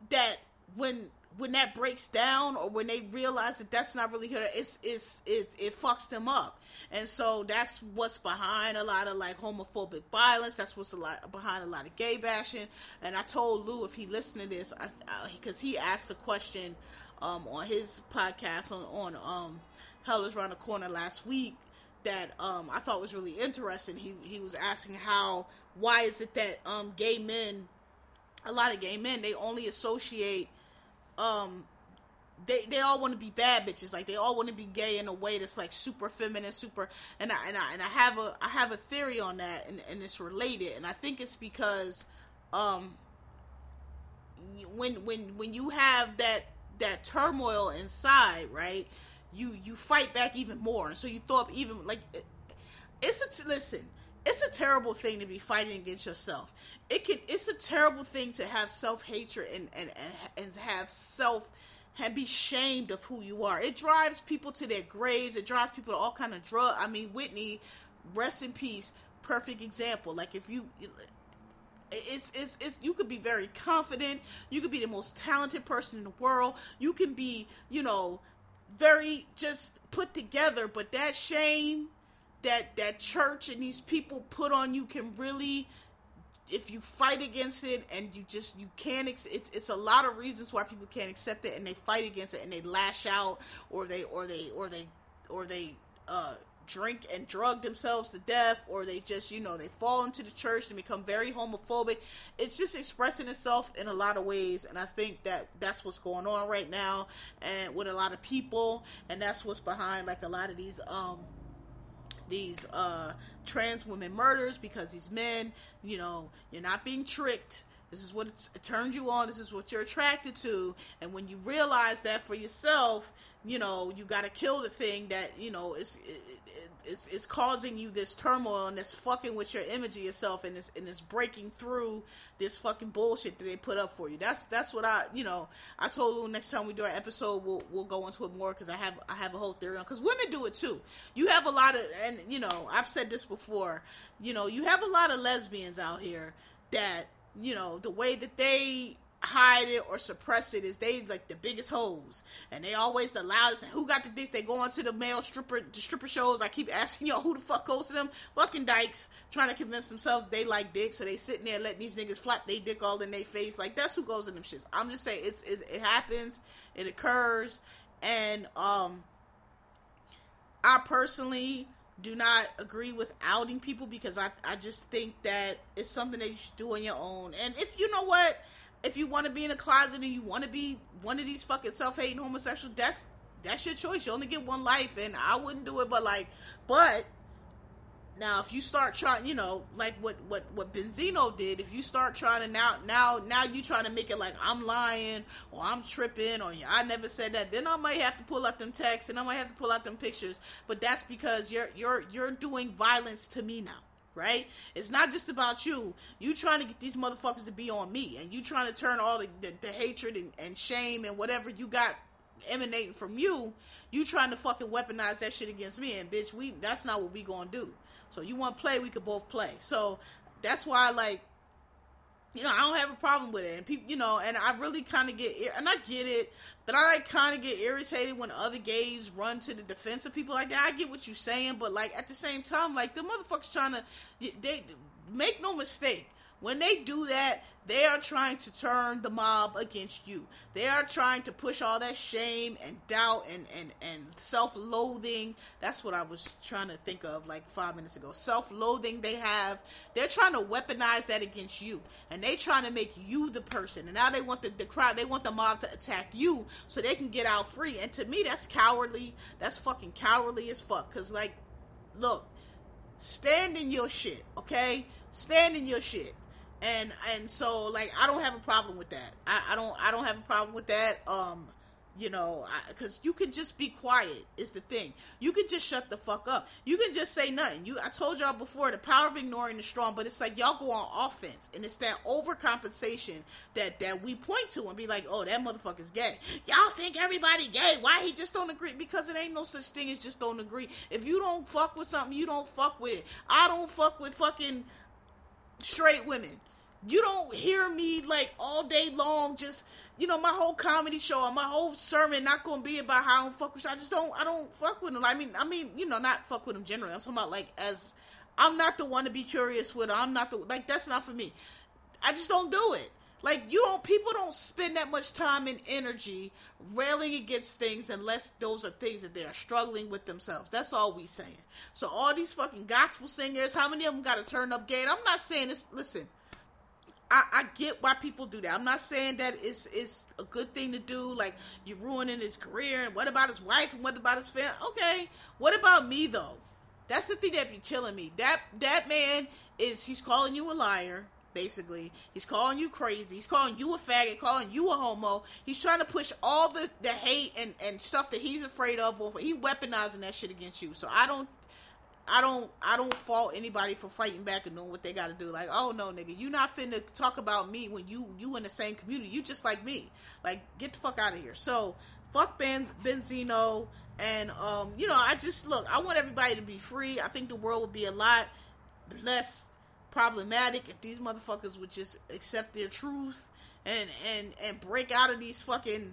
that when when that breaks down or when they realize that that's not really her it's it's it, it fucks them up. And so that's what's behind a lot of like homophobic violence. That's what's a lot behind a lot of gay bashing. And i told lou if he listened to this because he asked a question um, on his podcast on on um hell is around the corner last week that um i thought was really interesting. He he was asking how why is it that um gay men a lot of gay men they only associate um they they all want to be bad bitches. Like they all want to be gay in a way that's like super feminine super and I and I and I have a I have a theory on that and, and it's related and I think it's because um when when when you have that that turmoil inside right you you fight back even more. And so you throw up even like it's a listen it's a terrible thing to be fighting against yourself. It can it's a terrible thing to have self hatred and, and and and have self and be shamed of who you are. It drives people to their graves. It drives people to all kind of drug. I mean, Whitney, rest in peace. Perfect example. Like if you, it's it's it's you could be very confident. You could be the most talented person in the world. You can be, you know, very just put together. But that shame that that church and these people put on you can really if you fight against it and you just you can't it's it's a lot of reasons why people can't accept it and they fight against it and they lash out or they or they or they or they uh drink and drug themselves to death or they just you know they fall into the church and become very homophobic. It's just expressing itself in a lot of ways and i think that that's what's going on right now and with a lot of people and that's what's behind like a lot of these um these uh, trans women murders because these men, you know, you're not being tricked. This is what it turns you on. This is what you're attracted to. And when you realize that for yourself, you know, you got to kill the thing that, you know, is, it's, it's causing you this turmoil and it's fucking with your image of yourself and it's, and it's breaking through this fucking bullshit that they put up for you. That's that's what I you know I told Lou next time we do our episode we'll we'll go into it more because I have I have a whole theory on because women do it too. You have a lot of and you know I've said this before. You know you have a lot of lesbians out here that you know the way that they hide it or suppress it is they like the biggest hoes. And they always the loudest. And who got the dicks they go on to the male stripper the stripper shows. I keep asking y'all who the fuck goes to them. Fucking dykes. Trying to convince themselves they like dick. So they sitting there letting these niggas flap they dick all in their face. Like that's who goes to them shits. I'm just saying it's, it, it happens. It occurs. And um i personally do not agree with outing people because I, I just think that it's something that you should do on your own. And if you know what, if you want to be in a closet and you want to be one of these fucking self-hating homosexuals, that's that's your choice. You only get one life, and I wouldn't do it. But like, but now if you start trying, you know, like what what what Benzino did, if you start trying to now now now you trying to make it like I'm lying or I'm tripping or I never said that, then I might have to pull out them texts and I might have to pull out them pictures. But that's because you're you're you're doing violence to me now right? It's not just about you. You trying to get these motherfuckers to be on me, and you trying to turn all the, the, the hatred and, and, shame and whatever you got emanating from you, you trying to fucking weaponize that shit against me. And bitch, we that's not what we gonna do. So you want to play, we could both play. So that's why, like, you know, I don't have a problem with it. And people, you know, and I really kind of get, and I get it, but I like kind of get irritated when other gays run to the defense of people like that. I get what you're saying, but like at the same time, like the motherfuckers trying to, they make no mistake. When they do that, they are trying to turn the mob against you. They are trying to push all that shame and doubt and, and, and self loathing. That's what I was trying to think of like five minutes ago. Self loathing they have. They're trying to weaponize that against you. And they trying to make you the person. And now they want the, the crowd, they want the mob to attack you so they can get out free. And to me, that's cowardly. That's fucking cowardly as fuck. Because, like, look, stand in your shit, okay? Stand in your shit and and so like I don't have a problem with that. I, I don't I don't have a problem with that. Um, you know, because you can just be quiet is the thing. You can just shut the fuck up. You can just say nothing. You I told y'all before the power of ignoring is strong, but it's like y'all go on offense, and it's that overcompensation that that we point to and be like, oh that motherfucker's gay. Y'all think everybody gay? Why he just don't agree? Because it ain't no such thing as just don't agree. If you don't fuck with something, you don't fuck with it. I don't fuck with fucking straight women you don't hear me like all day long just you know my whole comedy show and my whole sermon not gonna be about how I don't fuck with I just don't I don't fuck with them. I mean I mean you know not fuck with them generally. I'm talking about like as I'm not the one to be curious with. I'm not the like that's not for me. I just don't do it. Like you don't people don't spend that much time and energy railing against things unless those are things that they are struggling with themselves. That's all we saying. So all these fucking gospel singers, how many of them got to turn up gate? I'm not saying this. Listen, I, I, get why people do that. I'm not saying that it's it's a good thing to do. Like you're ruining his career, and what about his wife, and what about his family? Okay, what about me though? That's the thing that be killing me. That that man is he's calling you a liar. Basically, he's calling you crazy. He's calling you a faggot, calling you a homo. He's trying to push all the, the hate and, and stuff that he's afraid of. He weaponizing that shit against you. So I don't I don't I don't fault anybody for fighting back and knowing what they got to do. Like, oh no, nigga, you not finna talk about me when you you in the same community. You just like me. Like, get the fuck out of here. So, fuck Ben Benzino, and um, you know, I just look. I want everybody to be free. I think the world would be a lot less problematic if these motherfuckers would just accept their truth and and and break out of these fucking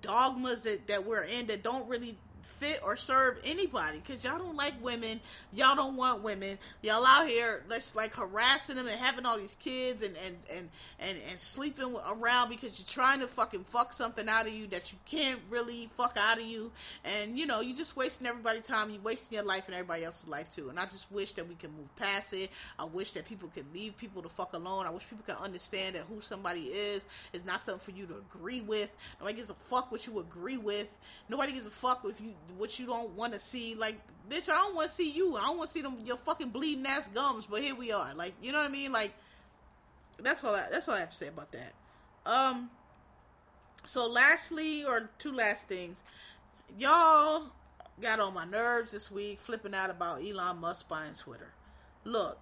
dogmas that, that we're in that don't really fit or serve anybody because y'all don't like women. Y'all don't want women. Y'all out here let's like harassing them and having all these kids and and and and, and sleeping around because you're trying to fucking fuck something out of you that you can't really fuck out of you. And you know you're just wasting everybody's time. You're wasting your life and everybody else's life too. And i just wish that we can move past it. I wish that people could leave people to fuck alone. I wish people could understand that who somebody is. Is not something for you to agree with. Nobody gives a fuck what you agree with. Nobody gives a fuck if you what you don't want to see. Like, bitch, I don't want to see you. I don't want to see them your fucking bleeding ass gums. But here we are. Like, you know what I mean? Like, that's all. I, that's all I have to say about that. Um. So, lastly, or two last things, y'all got on my nerves this week, flipping out about Elon Musk buying Twitter. Look,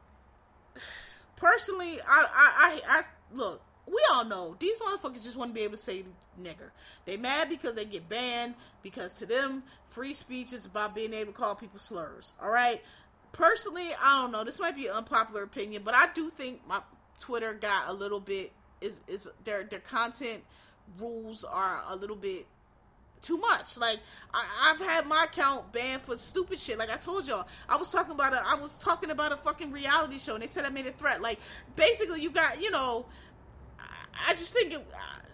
personally, I, I, I, I look we all know these motherfuckers just want to be able to say nigger. They mad because they get banned because to them free speech is about being able to call people slurs. All right. Personally, I don't know. This might be an unpopular opinion, but I do think my Twitter got a little bit is is their their content rules are a little bit too much. Like I, have had my account banned for stupid shit. Like I told y'all, I was talking about a I was talking about a fucking reality show, and they said I made a threat. Like basically, you got you know I just think it,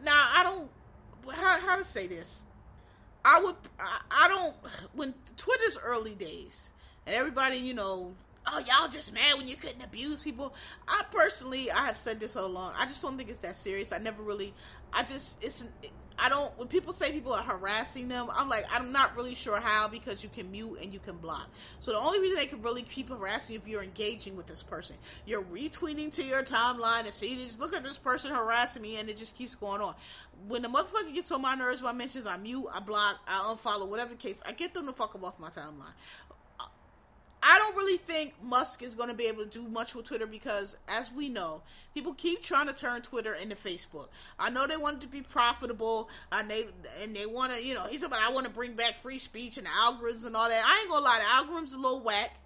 now I don't how how to say this. I would I, I don't when Twitter's early days and everybody, you know, oh y'all just mad when you couldn't abuse people. I personally, I have said this all along. I just don't think it's that serious. I never really. I just it's. I don't. When people say people are harassing them, I'm like, I'm not really sure how because you can mute and you can block. So the only reason they can really keep harassing you if you're engaging with this person, you're retweeting to your timeline and see, just look at this person harassing me, and it just keeps going on. When the motherfucker gets on my nerves my mentions, I mute, I block, I unfollow, whatever case. I get them to fuck them off my timeline. I don't really think Musk is going to be able to do much with Twitter because, as we know, people keep trying to turn Twitter into Facebook. I know they want it to be profitable, and they and they want to, you know, he's about I want to bring back free speech and algorithms and all that. I ain't gonna lie, the algorithms a little whack.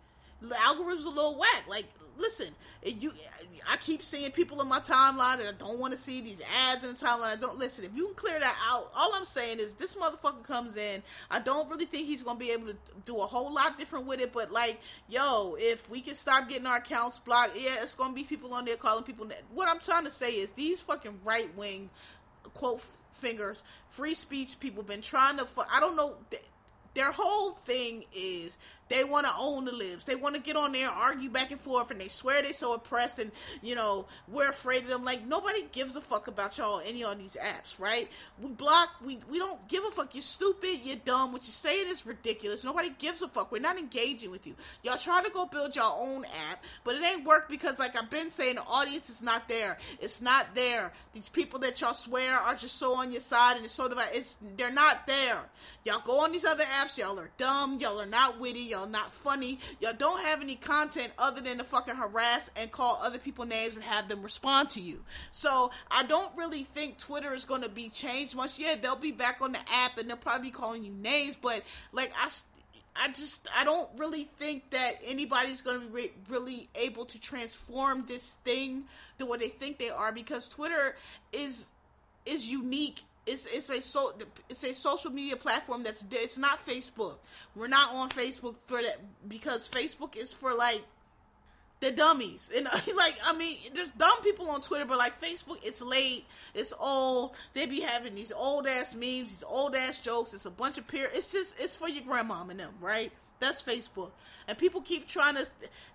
The algorithms a little whack. Like listen, you, I keep seeing people in my timeline that I don't want to see these ads in the timeline. I don't listen. If you can clear that out, all I'm saying is this motherfucker comes in. I don't really think he's gonna be able to do a whole lot different with it. But like, yo, if we can stop getting our accounts blocked, yeah, it's gonna be people on there calling people. What I'm trying to say is these fucking right wing quote fingers free speech people been trying to. I don't know. Their whole thing is they want to own the libs. They want to get on there, argue back and forth, and they swear they're so oppressed and, you know, we're afraid of them. Like, nobody gives a fuck about y'all any on these apps, right? We block, we, we don't give a fuck. You're stupid, you're dumb. What you're saying is ridiculous. Nobody gives a fuck. We're not engaging with you. Y'all try to go build your own app, but it ain't work because, like I've been saying, the audience is not there. It's not there. These people that y'all swear are just so on your side and it's so divided, it's, they're not there. Y'all go on these other apps, y'all are dumb, y'all are not witty, y'all not funny. Y'all don't have any content other than to fucking harass and call other people names and have them respond to you. So I don't really think Twitter is going to be changed much. Yeah, they'll be back on the app and they'll probably be calling you names, but like I. I just I don't really think that anybody's going to be re- really able to transform this thing to what they think they are because Twitter is is unique it's it's a so it's a social media platform that's it's not Facebook. We're not on Facebook for that because Facebook is for like the dummies. And uh, like I mean there's dumb people on Twitter but like Facebook it's late. It's old. They be having these old ass memes these old ass jokes. It's a bunch of peer it's just it's for your grandmom and them right? That's Facebook. And people keep trying to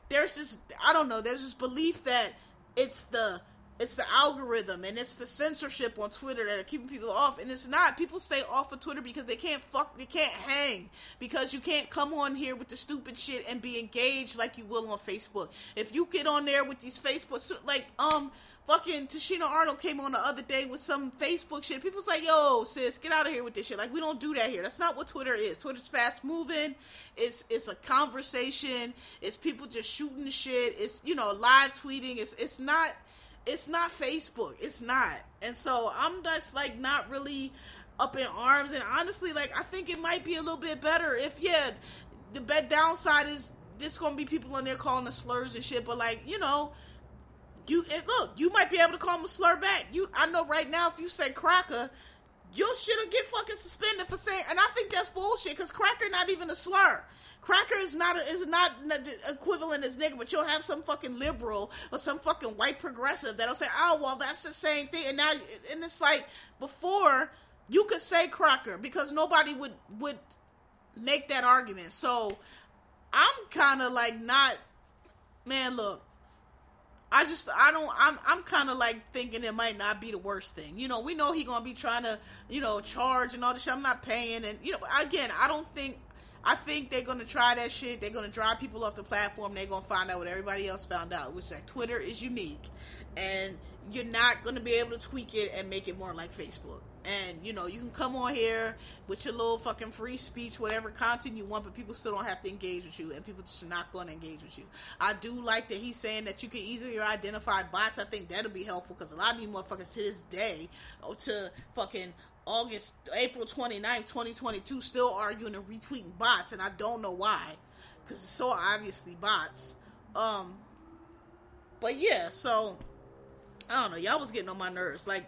there's this I don't know there's this belief that it's the it's the algorithm and it's the censorship on Twitter that are keeping people off. And it's not. People stay off of Twitter because they can't fuck, they can't hang. Because you can't come on here with the stupid shit and be engaged like you will on Facebook. If you get on there with these Facebook, like, um, fucking Tichina Arnold came on the other day with some Facebook shit. People's like, yo, sis, get out of here with this shit. Like, we don't do that here. That's not what Twitter is. Twitter's fast moving. It's it's a conversation. It's people just shooting shit. It's you know live tweeting. It's it's not it's not Facebook. It's not. And so I'm just like not really up in arms. And honestly, like I think it might be a little bit better if yeah, the bad downside is there's gonna be people in there calling the slurs and shit. But like you know, you it, look, you might be able to call them a slur back. You I know right now if you say cracker. Your shit'll get fucking suspended for saying, and I think that's bullshit. Cause cracker not even a slur. Cracker is not a, is not equivalent as nigga, but you'll have some fucking liberal or some fucking white progressive that'll say, "Oh, well, that's the same thing." And now, and it's like before you could say cracker because nobody would would make that argument. So I'm kind of like not, man. Look, I just I don't I'm I'm kind of like thinking it might not be the worst thing. You know, we know he gonna be trying to you know charge and all this shit. I'm not paying, and you know again I don't think I think they're gonna try that shit. They're gonna drive people off the platform. They're gonna find out what everybody else found out, which is that Twitter is unique, and you're not gonna be able to tweak it and make it more like Facebook. And you know, you can come on here with your little fucking free speech, whatever content you want, but people still don't have to engage with you, and people just are not to engage with you. I do like that he's saying that you can easily identify bots. I think that'll be helpful because a lot of you motherfuckers to this day, oh, to fucking August, April 29th, 2022, still arguing and retweeting bots, and I don't know why, because it's so obviously bots. Um, but yeah, so I don't know. Y'all was getting on my nerves. Like,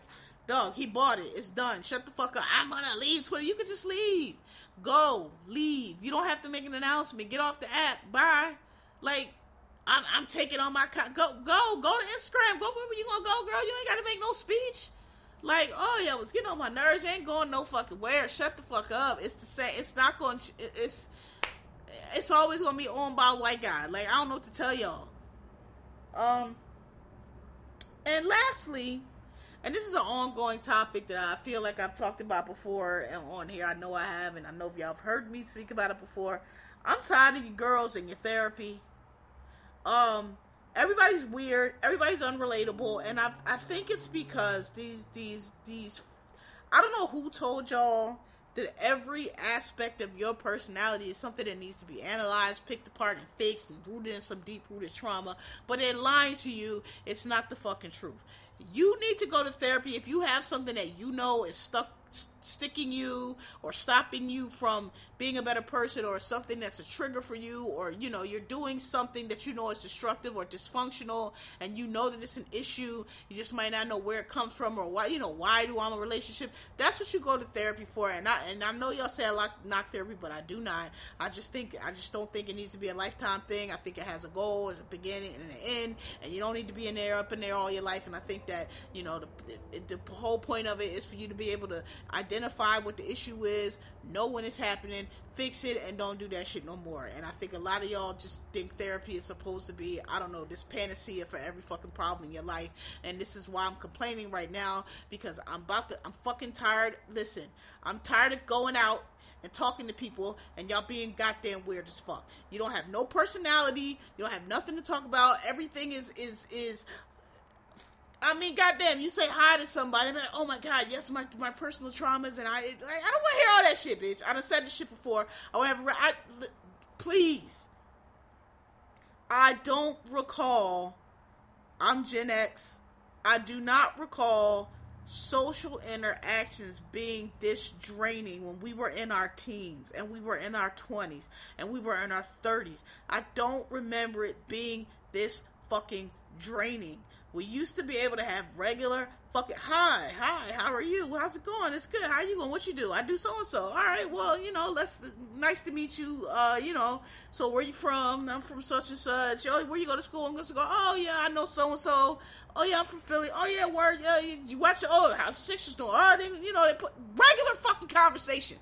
dog, he bought it. It's done. Shut the fuck up. I'm gonna leave Twitter. You can just leave. Go, leave. You don't have to make an announcement. Get off the app. Bye. Like, I'm, I'm taking on my co- go go go to Instagram. Go wherever you gonna go, girl. You ain't got to make no speech. Like, oh yeah, was getting on my nerves. You ain't going no fucking where. Shut the fuck up. It's the same. It's not going. It's it's always gonna be owned by a white guy. Like I don't know what to tell y'all. Um, and lastly, and this is an ongoing topic that I feel like I've talked about before on here. I know I have, and I know if y'all have heard me speak about it before. I'm tired of you girls and your therapy. Um, everybody's weird, everybody's unrelatable, and I I think it's because these these these I don't know who told y'all that every aspect of your personality is something that needs to be analyzed, picked apart, and fixed, and rooted in some deep rooted trauma. But they're lying to you. It's not the fucking truth. You need to go to therapy if you have something that you know is stuck sticking you or stopping you from being a better person or something that's a trigger for you or you know you're doing something that you know is destructive or dysfunctional and you know that it's an issue you just might not know where it comes from or why you know why do I want a relationship? That's what you go to therapy for and I and I know y'all say I like not therapy but I do not. I just think I just don't think it needs to be a lifetime thing. I think it has a goal as a beginning and an end and you don't need to be in there up in there all your life and I think that you know the, the, the whole point of it is for you to be able to identify what the issue is know when it's happening, fix it, and don't do that shit no more. And I think a lot of y'all just think therapy is supposed to be, I don't know, this panacea for every fucking problem in your life. And this is why I'm complaining right now because I'm about to, I'm fucking tired. Listen, I'm tired of going out and talking to people and y'all being goddamn weird as fuck. You don't have no personality. You don't have nothing to talk about. Everything is is is I mean, goddamn, you say hi to somebody, like, oh my god, yes, my my personal traumas, and I, I don't want to hear all that shit, bitch. I done said this shit before. I want to, I, please. I don't recall. I'm Gen X. I do not recall social interactions being this draining when we were in our teens and we were in our 20s and we were in our 30s. I don't remember it being this fucking draining. We used to be able to have regular fucking hi, hi, how are you? How's it going? It's good. How you going? What you do? I do so and so. All right, well, you know, let's nice to meet you. Uh, you know, so where you from? I'm from such and such. Oh, where you go to school? I'm going to go. Oh yeah, I know so and so. Oh yeah, I'm from Philly. Oh yeah, word. Yeah, you, you watch. Oh, how Sixers doing? Oh, they, you know, they put regular fucking conversation.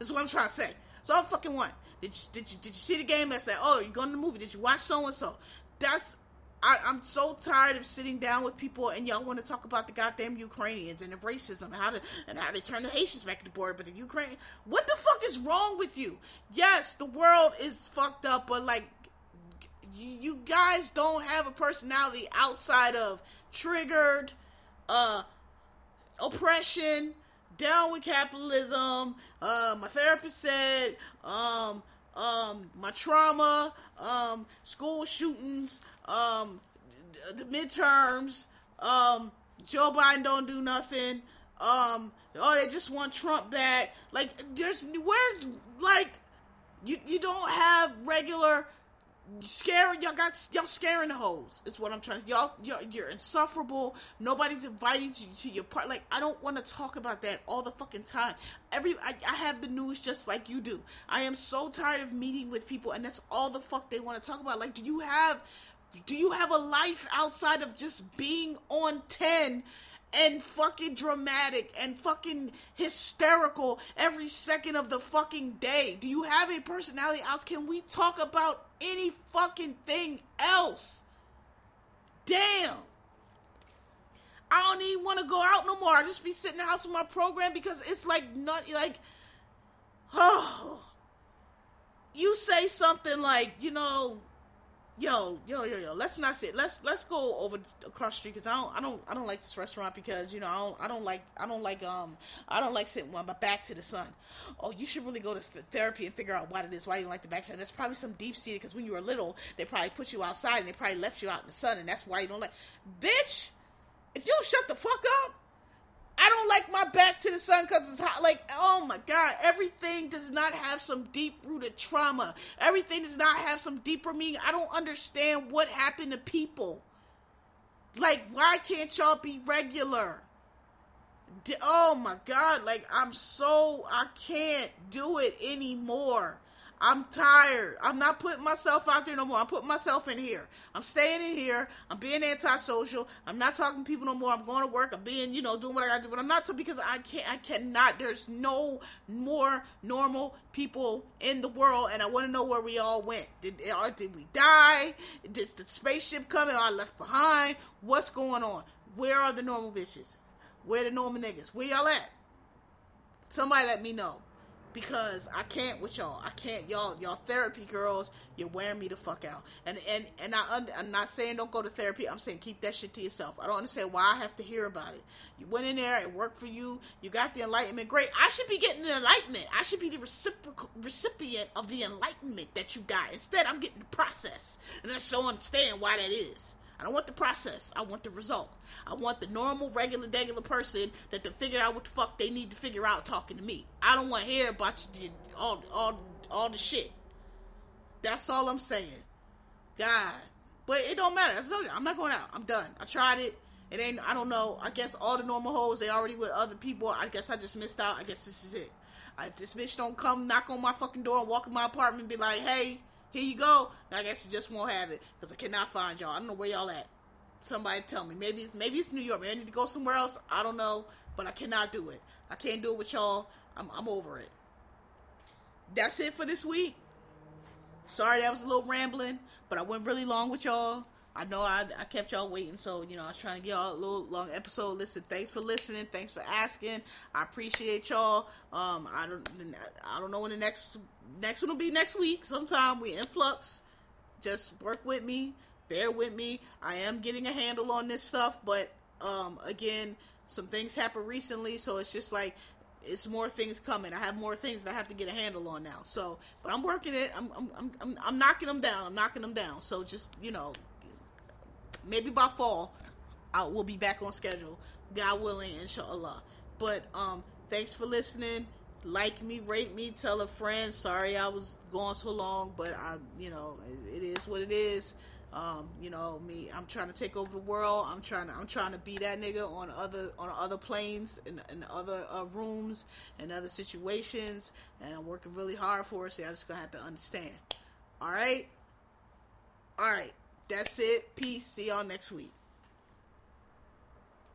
Is what I'm trying to say. So I'm fucking one. Did you did you did you see the game? That's like, oh, you going to the movie? Did you watch so and so? That's I, am so tired of sitting down with people and y'all want to talk about the goddamn Ukrainians and the racism and how to and how they turn the Haitians back at the border, but the Ukraine what the fuck is wrong with you? Yes, the world is fucked up, but like you, you guys don't have a personality outside of triggered, uh oppression, down with capitalism, uh my therapist said, um um, my trauma, um, school shootings, um, the midterms, um, Joe Biden don't do nothing. Um, oh, they just want Trump back. Like, there's where's like, you you don't have regular scaring y'all got y'all scaring the hoes is what i'm trying to y'all you're, you're insufferable nobody's inviting you to your part like i don't want to talk about that all the fucking time every I, I have the news just like you do i am so tired of meeting with people and that's all the fuck they want to talk about like do you have do you have a life outside of just being on 10 and fucking dramatic and fucking hysterical every second of the fucking day? Do you have a personality else? Can we talk about any fucking thing else? Damn. I don't even want to go out no more. I just be sitting in the house with my program because it's like not like oh you say something like, you know, yo, yo, yo, yo, let's not sit. Let's let's go over across the street because I don't, I don't, I don't like this restaurant because you know I don't, I don't like, I don't like, um, I don't like sitting with my back to the sun. Oh, you should really go to therapy and figure out what it is why you like the back sun. There's probably some deep seated because when you were little, they probably put you outside and they probably left you out in the sun, and that's why you don't like. Bitch, if you don't shut the fuck up, I don't like my back to the sun because it's hot. Like, oh my God, everything does not have some deep rooted trauma. Everything does not have some deeper meaning. I don't understand what happened to people. Like, why can't y'all be regular? Oh my God, like, I'm so, I can't do it anymore. I'm tired. I'm not putting myself out there no more. I'm putting myself in here. I'm staying in here. I'm being antisocial. I'm not talking to people no more. I'm going to work. I'm being, you know, doing what I got to do. But I'm not to because I can't. I cannot. There's no more normal people in the world, and I want to know where we all went. Did or did we die? Did the spaceship come and I left behind? What's going on? Where are the normal bitches? Where the normal niggas? Where y'all at? Somebody let me know because I can't with y'all. I can't y'all y'all therapy girls. You're wearing me the fuck out. And and and I I'm not saying don't go to therapy. I'm saying keep that shit to yourself. I don't understand why I have to hear about it. You went in there, it worked for you. You got the enlightenment. Great. I should be getting the enlightenment. I should be the reciprocal recipient of the enlightenment that you got. Instead, I'm getting the process, and I don't understand why that is. I don't want the process. I want the result. I want the normal, regular, regular person that to figure out what the fuck they need to figure out talking to me. I don't want to hear about you, all, all, all the shit. That's all I'm saying. God, but it don't matter. I'm not going out. I'm done. I tried it. It ain't. I don't know. I guess all the normal hoes they already with other people. I guess I just missed out. I guess this is it. If this bitch don't come knock on my fucking door and walk in my apartment and be like, "Hey, here you go," I guess you just won't have it because I cannot find y'all. I don't know where y'all at. Somebody tell me. Maybe it's maybe it's New York. Maybe I need to go somewhere else. I don't know, but I cannot do it. I can't do it with y'all. I'm I'm over it. That's it for this week. Sorry that was a little rambling, but I went really long with y'all. I know I, I kept y'all waiting, so you know I was trying to get y'all a little long episode. Listen, thanks for listening. Thanks for asking. I appreciate y'all. Um, I don't I don't know when the next next one will be next week. Sometime we influx. Just work with me bear with me. I am getting a handle on this stuff, but um, again, some things happened recently, so it's just like it's more things coming. I have more things that I have to get a handle on now. So, but I'm working it. I'm I'm I'm, I'm knocking them down. I'm knocking them down. So just you know, maybe by fall, I will be back on schedule. God willing, inshallah. But um, thanks for listening. Like me, rate me, tell a friend. Sorry I was gone so long, but I, you know, it, is what it is. Um, you know me. I'm trying to take over the world. I'm trying to. I'm trying to be that nigga on other on other planes and in, other uh, rooms and other situations. And I'm working really hard for it. So I just gonna have to understand. All right. All right. That's it. Peace. See y'all next week.